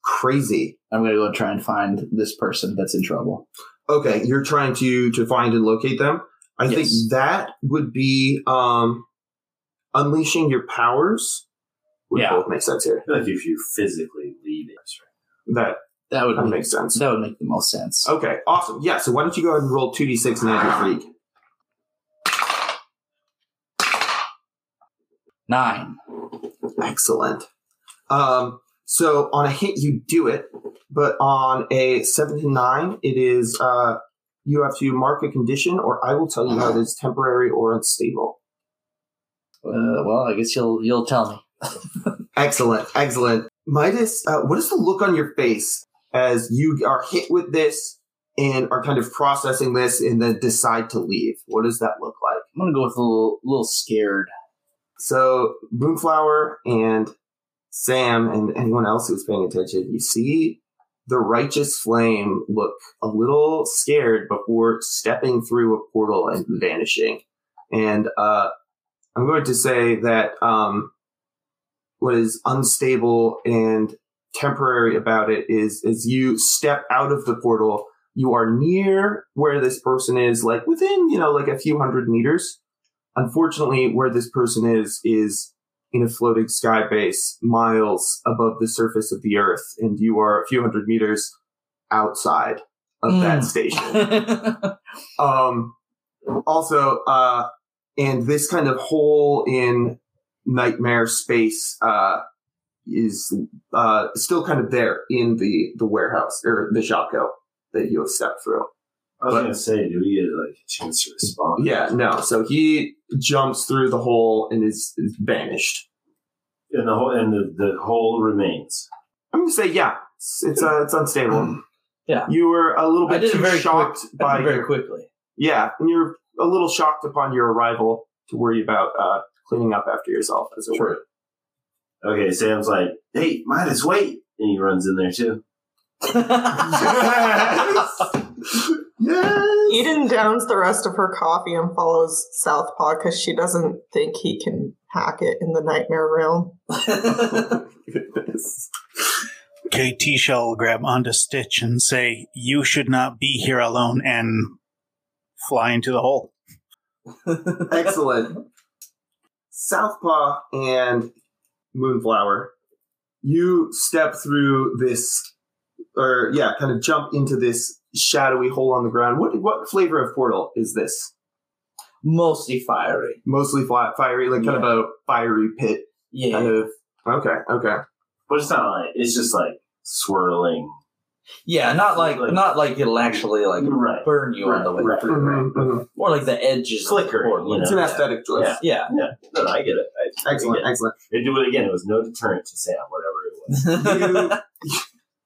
Crazy. I'm gonna go and try and find this person that's in trouble. Okay, you're trying to to find and locate them. I think that would be um unleashing your powers. Would Yeah. both make sense here. I feel like if you physically leave it, That That would that make makes sense. that would make the most sense. Okay, awesome. Yeah, so why don't you go ahead and roll 2d6 magic freak? Nine. Excellent. Um, so on a hit, you do it, but on a seven to nine, it is uh, you have to mark a condition, or I will tell you how it is temporary or unstable. Uh, well, I guess you'll you'll tell me. Excellent, excellent. Midas, uh, what is the look on your face as you are hit with this and are kind of processing this and then decide to leave? What does that look like? I'm gonna go with a little little scared. So Moonflower and Sam and anyone else who's paying attention, you see the righteous flame look a little scared before stepping through a portal and vanishing. And uh, I'm going to say that um, what is unstable and temporary about it is as you step out of the portal, you are near where this person is, like within, you know, like a few hundred meters. Unfortunately, where this person is, is in a floating sky base miles above the surface of the earth, and you are a few hundred meters outside of that Mm. station. Um, also, uh, and this kind of hole in nightmare space uh, is uh, still kind of there in the the warehouse or the Shopko that you have stepped through. I was But- gonna say, do we get like a chance to respond? Yeah, no. So he jumps through the hole and is, is vanished. and the whole and the, the hole remains. I'm gonna say yeah. It's it's, uh, it's unstable. Yeah. you were a little I bit did too very shocked quick. I by did it very your- quickly. yeah, and you're a little shocked upon your arrival to worry about uh, cleaning up after yourself, as it were. Okay, Sam's like, "Hey, Midas, wait!" and he runs in there too. Yes. Eden downs the rest of her coffee and follows Southpaw because she doesn't think he can hack it in the nightmare realm. Goodness. KT shall grab onto Stitch and say, You should not be here alone, and fly into the hole. Excellent. Southpaw and Moonflower, you step through this, or yeah, kind of jump into this shadowy hole on the ground. What what flavor of portal is this? Mostly fiery. Mostly flat, fiery, like kind of a fiery pit, Yeah. kind of. Okay, okay. But it's not like it's just like swirling. Yeah, not like Like- not like it'll actually like Right. burn you on the way Right, through. Mhm, mhm. More like the edges. of the Flickering, portal. you It's an aesthetic choice. Yeah. Yeah. Yeah, no, no, I get it. I, Excellent, I excellent. it. They do it again. It was no deterrent to Sam, whatever it was.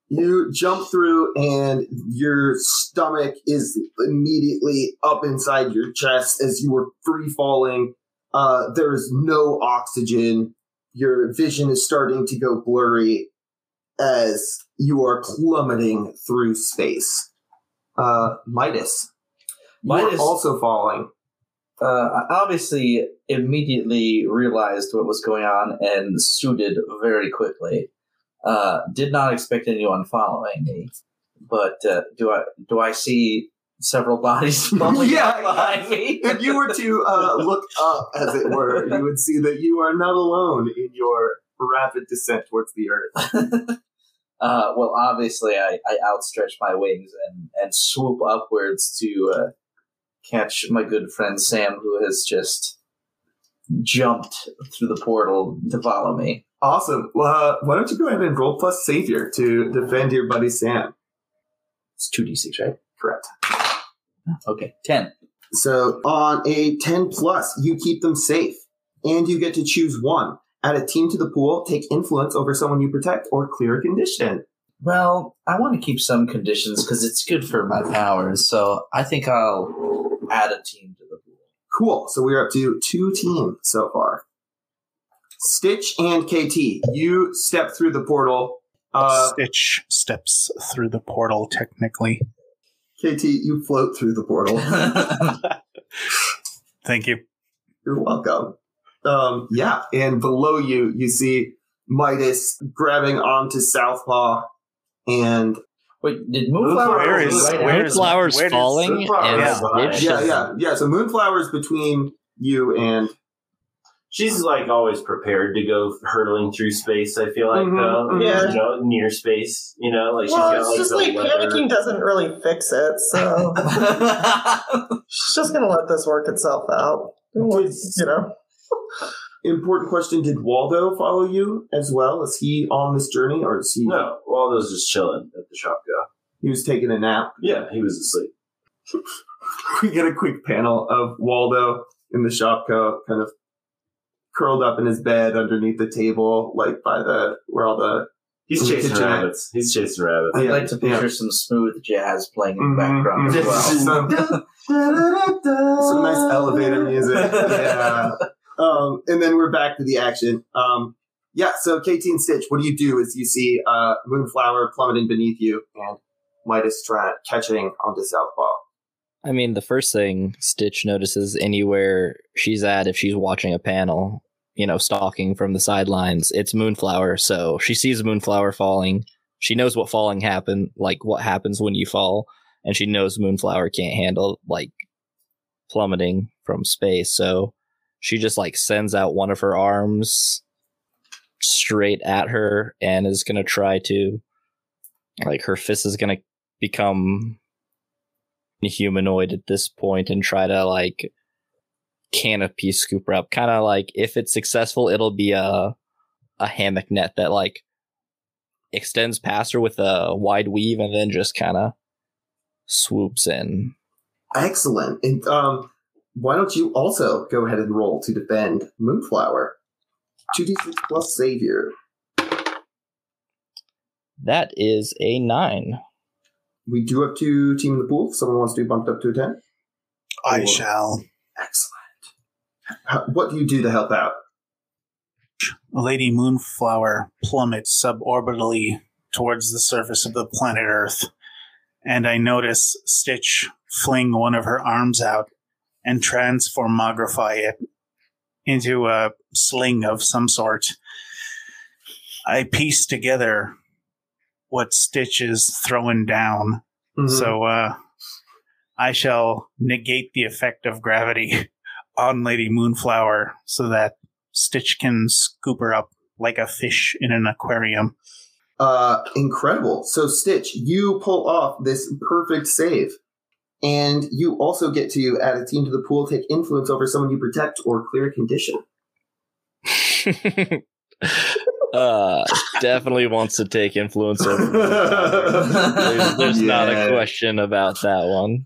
you, you jump through and your stomach is immediately up inside your chest as you were free falling uh, there is no oxygen your vision is starting to go blurry as you are plummeting through space uh, midas Midas- also falling uh, I obviously immediately realized what was going on and suited very quickly. Uh, did not expect anyone following me, but uh, do I do I see several bodies falling Yeah, behind me? if you were to uh, look up, as it were, you would see that you are not alone in your rapid descent towards the earth. Uh, well, obviously, I, I outstretch my wings and, and swoop upwards to uh, catch my good friend Sam, who has just jumped through the portal to follow me. Awesome. Well, uh, why don't you go ahead and roll plus savior to defend your buddy Sam? It's 2d6, right? Correct. Okay, 10. So on a 10 plus, you keep them safe, and you get to choose one. Add a team to the pool, take influence over someone you protect, or clear a condition. Well, I want to keep some conditions because it's good for my powers, so I think I'll add a team to the pool. Cool. So we're up to two teams so far. Stitch and KT, you step through the portal. Uh, Stitch steps through the portal, technically. KT, you float through the portal. Thank you. You're welcome. Um, yeah, and below you, you see Midas grabbing onto Southpaw, and Wait, did Moonflower Where go is- right where after? is- Moonflower's where does- falling, Moonflower and is behind. Stitch yeah, yeah, yeah. So Moonflower's between you and She's like always prepared to go hurtling through space. I feel like Mhm, though, mhm. Yeah. you know, near space. You know, like she's well, got it's like just the like leather- panicking doesn't really fix it, so she's just gonna let this work itself out. You know, important question: Did Waldo follow you as well? Is he on this journey, or is he? No, Waldo's just chilling at the Shopko. He was taking a nap. Yeah, he was asleep. we get a quick panel of Waldo in the Shopko, kind of curled up in his bed underneath the table, like by the where all the He's chasing rabbits. He's chasing rabbits. I'd Yeah, like to picture yeah. some smooth jazz playing in the Mhm, background mhm. as well. Some, some nice elevator music. Yeah. Um, and then we're back to the action. Um, yeah, so KT and Stitch, what do you do is you see uh, Moonflower plummeting beneath you and Midas tra- catching on onto Southpaw. I mean, the first thing Stitch notices anywhere she's at, if she's watching a panel, you know, stalking from the sidelines, it's Moonflower. So she sees Moonflower falling. She knows what falling happen, like what happens when you fall, and she knows Moonflower can't handle like plummeting from space. So she just like sends out one of her arms straight at her and is gonna try to, like, her fist is gonna become humanoid at this point and try to like canopy scoop her up. Kind of like if it's successful, it'll be a a hammock net that like extends past her with a wide weave and then just kind of swoops in. Excellent. And um, why don't you also go ahead and roll to defend Moonflower? 2d6 plus Savior. That is a nine. We do have two team in the pool. If someone wants to be bumped up to a 10. I Cool. shall. Excellent. How, what do you do to help out? Lady Moonflower plummets suborbitally towards the surface of the planet Earth, and I notice Stitch fling one of her arms out and transformogrify it into a sling of some sort. I piece together what Stitch is throwing down, Mhm. so uh, I shall negate the effect of gravity on Lady Moonflower so that Stitch can scoop her up like a fish in an aquarium. Uh, incredible. So, Stitch, you pull off this perfect save. And you also get to add a team to the pool, take influence over someone you protect, or clear a condition. uh, definitely wants to take influence over. there's there's not a question about that one.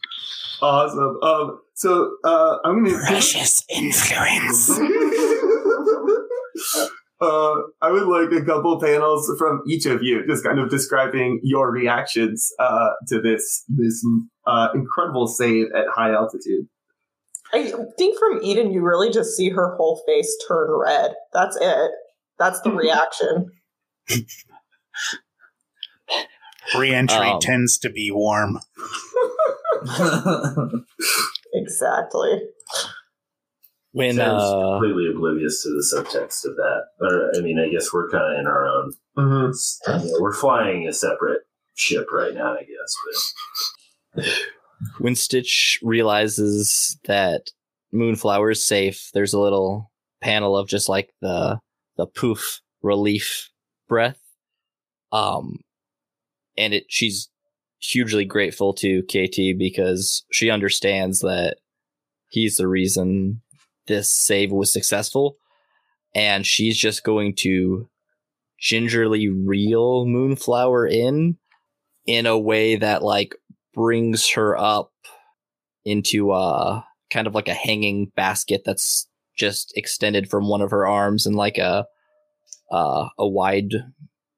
Awesome. Um, so uh, I'm going to. Precious influence. uh, I would like a couple panels from each of you, just kind of describing your reactions uh, to this this uh, incredible save at high altitude. I think from Eden, you really just see her whole face turn red. That's it. That's the reaction. Re-entry Um, tends to be warm. Exactly. When Sounds uh, completely oblivious to the subtext of that. Or, I mean, I guess we're kind of in our own. Mm-hmm. you know, we're flying a separate ship right now, I guess. when Stitch realizes that Moonflower is safe, there's a little panel of just like the the poof relief breath. Um and it she's hugely grateful to KT because she understands that he's the reason this save was successful. And she's just going to gingerly reel Moonflower in in a way that like brings her up into uh kind of like a hanging basket that's just extended from one of her arms and like a uh a wide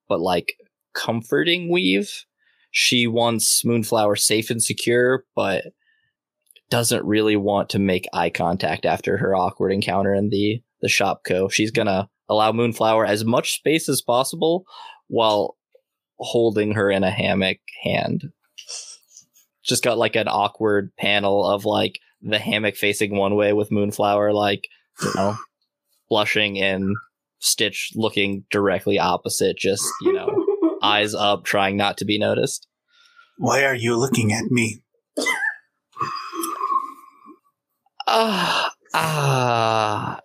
but like comforting weave. She wants Moonflower safe and secure, but doesn't really want to make eye contact after her awkward encounter in the the Shopko. She's gonna allow Moonflower as much space as possible while holding her in a hammock hand. Just got like an awkward panel of like the hammock facing one way with Moonflower like, you know, blushing and Stitch looking directly opposite, just, you know, eyes up, trying not to be noticed. Why are you looking at me? Ah, ah.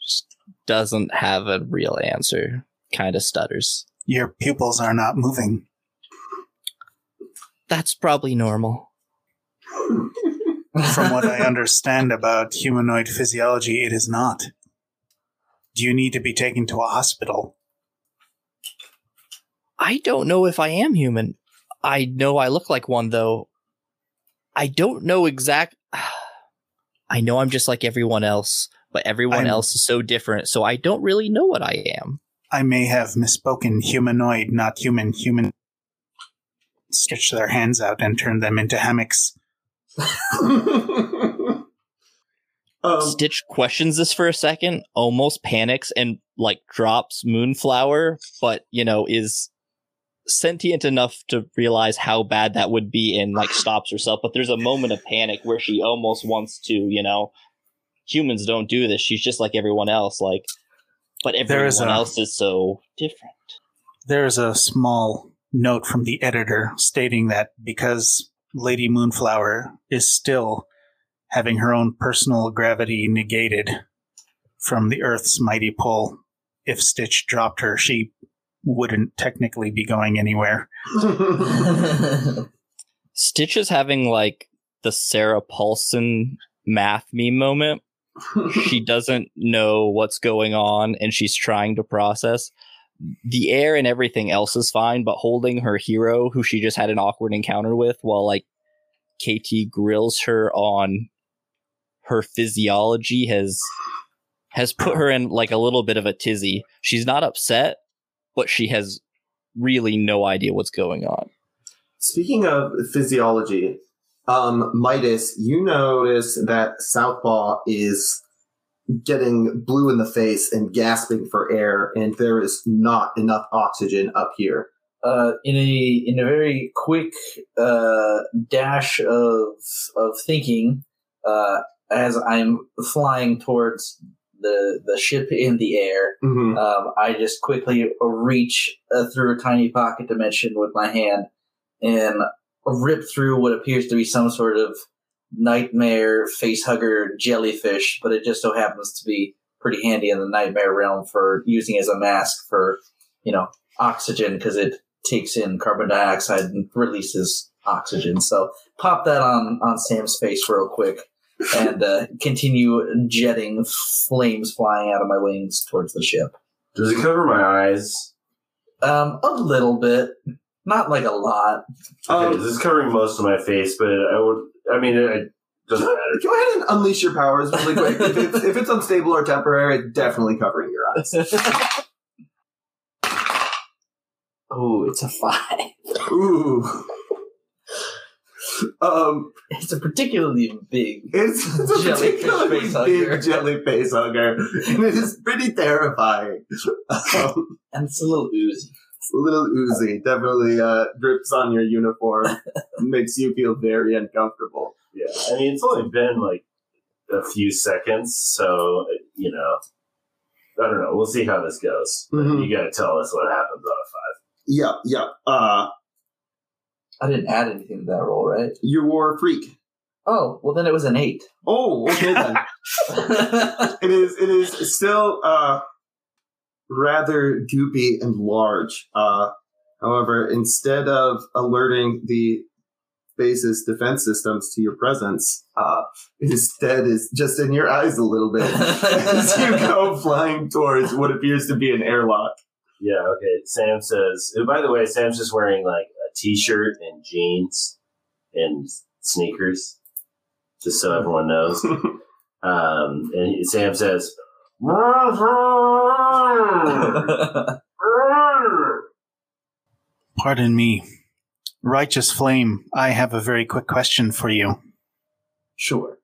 Just doesn't have a real answer. Kind of stutters. Your pupils are not moving. That's probably normal. From what I understand about humanoid physiology, it is not. Do you need to be taken to a hospital? I don't know if I am human. I know I look like one, though. I don't know exact. I know I'm just like everyone else, but everyone I'm- else is so different, so I don't really know what I am. I may have misspoken. Humanoid, not human. Human. Stretch their hands out and turn them into hammocks. um, Stitch questions this for a second, almost panics and like drops Moonflower, but you know, is sentient enough to realize how bad that would be and like stops herself. But there's a moment of panic where she almost wants to, you know, humans don't do this. She's just like everyone else, like but There is everyone a- else is so different. There's a small note from the editor stating that because Lady Moonflower is still having her own personal gravity negated from the Earth's mighty pull, if Stitch dropped her, she wouldn't technically be going anywhere. Stitch is having like the Sarah Paulson math meme moment she doesn't know what's going on and she's trying to process. The air and everything else is fine, but holding her hero, who she just had an awkward encounter with, while like KT grills her on her physiology, has has put her in like a little bit of a tizzy. She's not upset, but she has really no idea what's going on. Speaking of physiology, um, Midas, you notice that Southpaw is getting blue in the face and gasping for air, and there is not enough oxygen up here. uh, in a in a very quick uh, dash of of thinking, uh, as I'm flying towards the the ship in the air, Mm-hmm. um, I just quickly reach uh, through a tiny pocket dimension with my hand and rip through what appears to be some sort of nightmare face hugger jellyfish, but it just so happens to be pretty handy in the nightmare realm for using as a mask for you know oxygen because it takes in carbon dioxide and releases oxygen. So pop that on on Sam's face real quick and uh, continue jetting flames flying out of my wings towards the ship. Does it cover my eyes? Um, a little bit, not like a lot. Okay, Um, this is covering most of my face, but I would. I mean, it doesn't matter. Go ahead and unleash your powers really quick. if, it's, if it's unstable or temporary, it's definitely covering your eyes. oh, it's a five. Ooh. Um, It's a particularly big. it's, it's a Jellyfish particularly face hugger. big jelly face hugger, and it is pretty terrifying. Um, And it's a little oozy. It's a little oozy. Definitely uh, drips on your uniform. makes you feel very uncomfortable. Yeah, I mean, it's only been like a few seconds, so you know, I don't know. We'll see how this goes. But Mhm. You got to tell us what happens on a five. Yeah, yeah. Uh, I didn't add anything to that roll, right? you were a freak. Oh, well then it was an eight. Oh, okay then. it is. It is still uh, rather goopy and large. Uh, however, instead of alerting the base's defense systems to your presence, uh, instead is just in your eyes a little bit as you go flying towards what appears to be an airlock. Yeah, okay. Sam says. oh, by the way, Sam's just wearing like a t-shirt and jeans and sneakers, just so everyone knows. Um, and he, Sam says, Pardon me. Righteous Flame, I have a very quick question for you. Sure.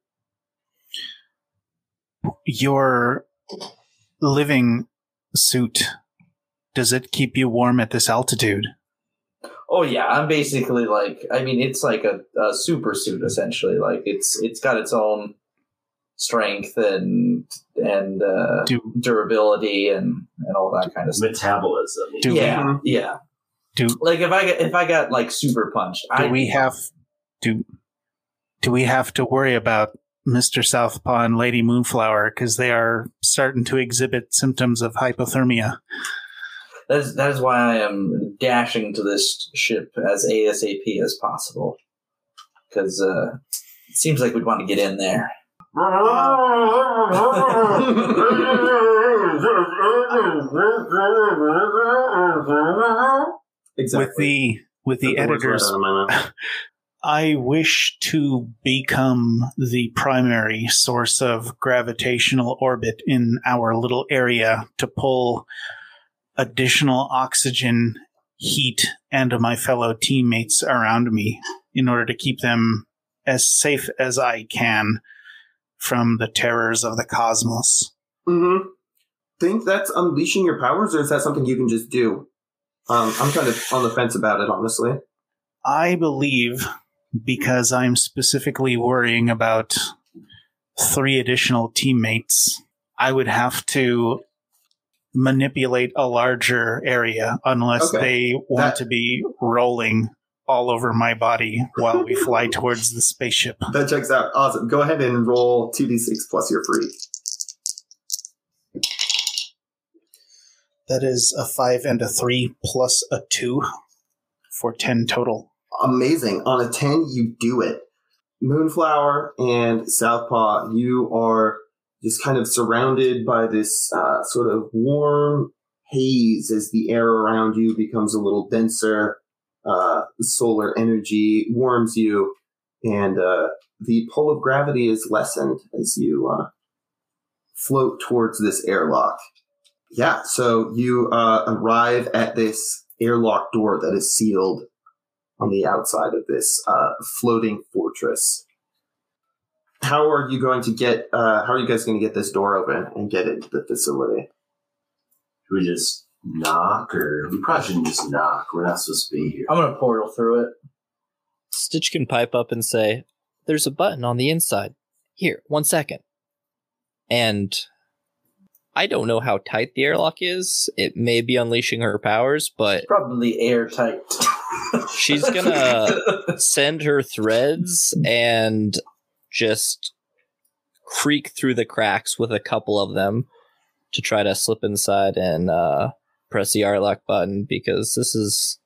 Your living suit, does it keep you warm at this altitude? Oh yeah, I'm basically like I mean it's like a, a super suit essentially. Like it's it's got its own strength and and uh, Do durability and and all that kind of stuff. Metabolism. Do we- yeah, yeah. do Like if I get if I got like super punched, do I'd we have do do we have to worry about Mr. Southpaw and Lady Moonflower because they are starting to exhibit symptoms of hypothermia? That is, that is why I am dashing to this ship as ASAP as possible. Because uh, it seems like we'd want to get in there. Exactly. With the with the Took editors out of my mouth. I wish to become the primary source of gravitational orbit in our little area to pull additional oxygen, heat, and my fellow teammates around me in order to keep them as safe as I can from the terrors of the cosmos. Mm-hmm. Think that's unleashing your powers, or is that something you can just do? Um, I'm kind of on the fence about it, honestly. I believe because I'm specifically worrying about three additional teammates, I would have to manipulate a larger area unless Okay. they want That- to be rolling all over my body while we fly towards the spaceship. That checks out. Awesome. Go ahead and roll 2d6 plus your Freak. That is a five and a three plus a two for 10 total. Amazing. On a 10, you do it. Moonflower and Southpaw, you are just kind of surrounded by this uh, sort of warm haze as the air around you becomes a little denser. Uh, solar energy warms you, and uh, the pull of gravity is lessened as you uh, float towards this airlock. Yeah, so you uh, arrive at this airlock door that is sealed on the outside of this uh, floating fortress. How are you going to get? Uh, how are you guys going to get this door open and get into the facility? Should we just knock, or we probably shouldn't just knock. We're not supposed to be here. I'm gonna portal through it. Stitch can pipe up and say, There's a button on the inside. Here, one second. And I don't know how tight the airlock is. It may be unleashing her powers, but Probably airtight. she's gonna send her threads and just creak through the cracks with a couple of them to try to slip inside and uh, press the airlock button because this is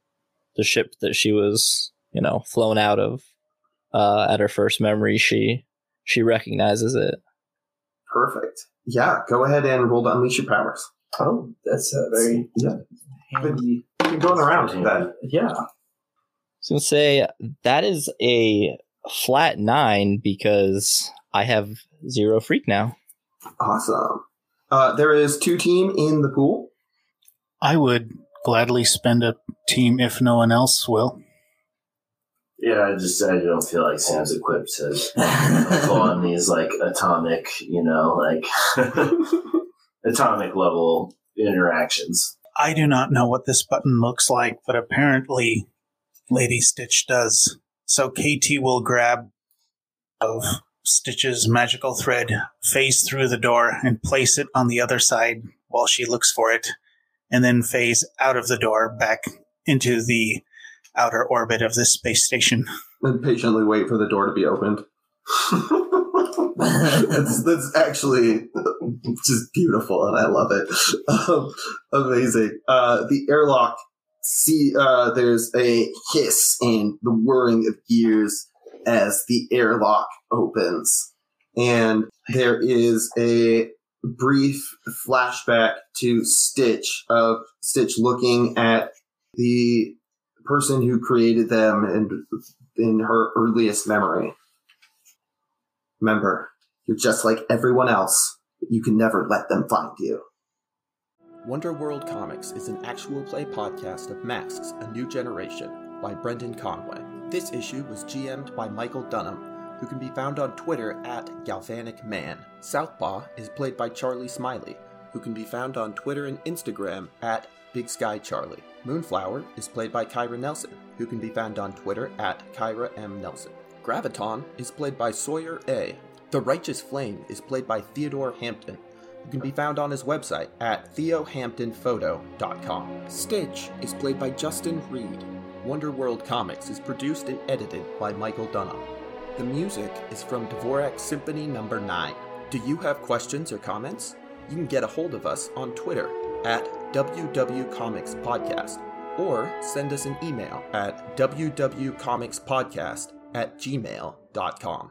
the ship that she was, you know, flown out of uh, at her first memory. She she recognizes it. Perfect. Yeah, go ahead and roll to unleash your powers. oh, that's a very Yeah, handy. been going around that. Yeah. I was gonna say that is a flat nine because I have zero freak now. Awesome. Uh, there is two team in the pool. I would gladly spend a team if no one else will. Yeah, I just I don't feel like Sam's equipped to go on these like atomic, you know, like atomic level interactions. I do not know what this button looks like, but apparently Lady Stitch does. So KT will grab of Stitch's magical thread, phase through the door, and place it on the other side while she looks for it, and then phase out of the door back into the outer orbit of this space station. and patiently wait for the door to be opened. that's, that's actually just beautiful, and I love it. Um, amazing. Uh, the airlock. See, uh, there's a hiss and the whirring of gears as the airlock opens, and there is a brief flashback to Stitch of Stitch looking at the person who created them and in her earliest memory. Remember, you're just like everyone else, you can never let them find you. Wonder World Comics is an actual play podcast of Masks, A New Generation by Brendan Conway. This issue was GM'd by Michael Dunham, who can be found on Twitter at Galvanic Man. Southpaw is played by Charlie Smiley, who can be found on Twitter and Instagram at Big Sky Charlie. Moonflower is played by Kyra Nelson, who can be found on Twitter at Kyra M. Nelson. Graviton is played by Sawyer A. The Righteous Flame is played by Theodore Hampton, who can be found on his website at theohamptonphoto.com. Stitch is played by Justin Reed. Wonder World Comics is produced and edited by Michael Dunham. The music is from Dvorak Symphony Number 9. Do you have questions or comments? You can get a hold of us on Twitter at WW Comics Podcast or send us an email at wwcomicspodcast at gmail.com.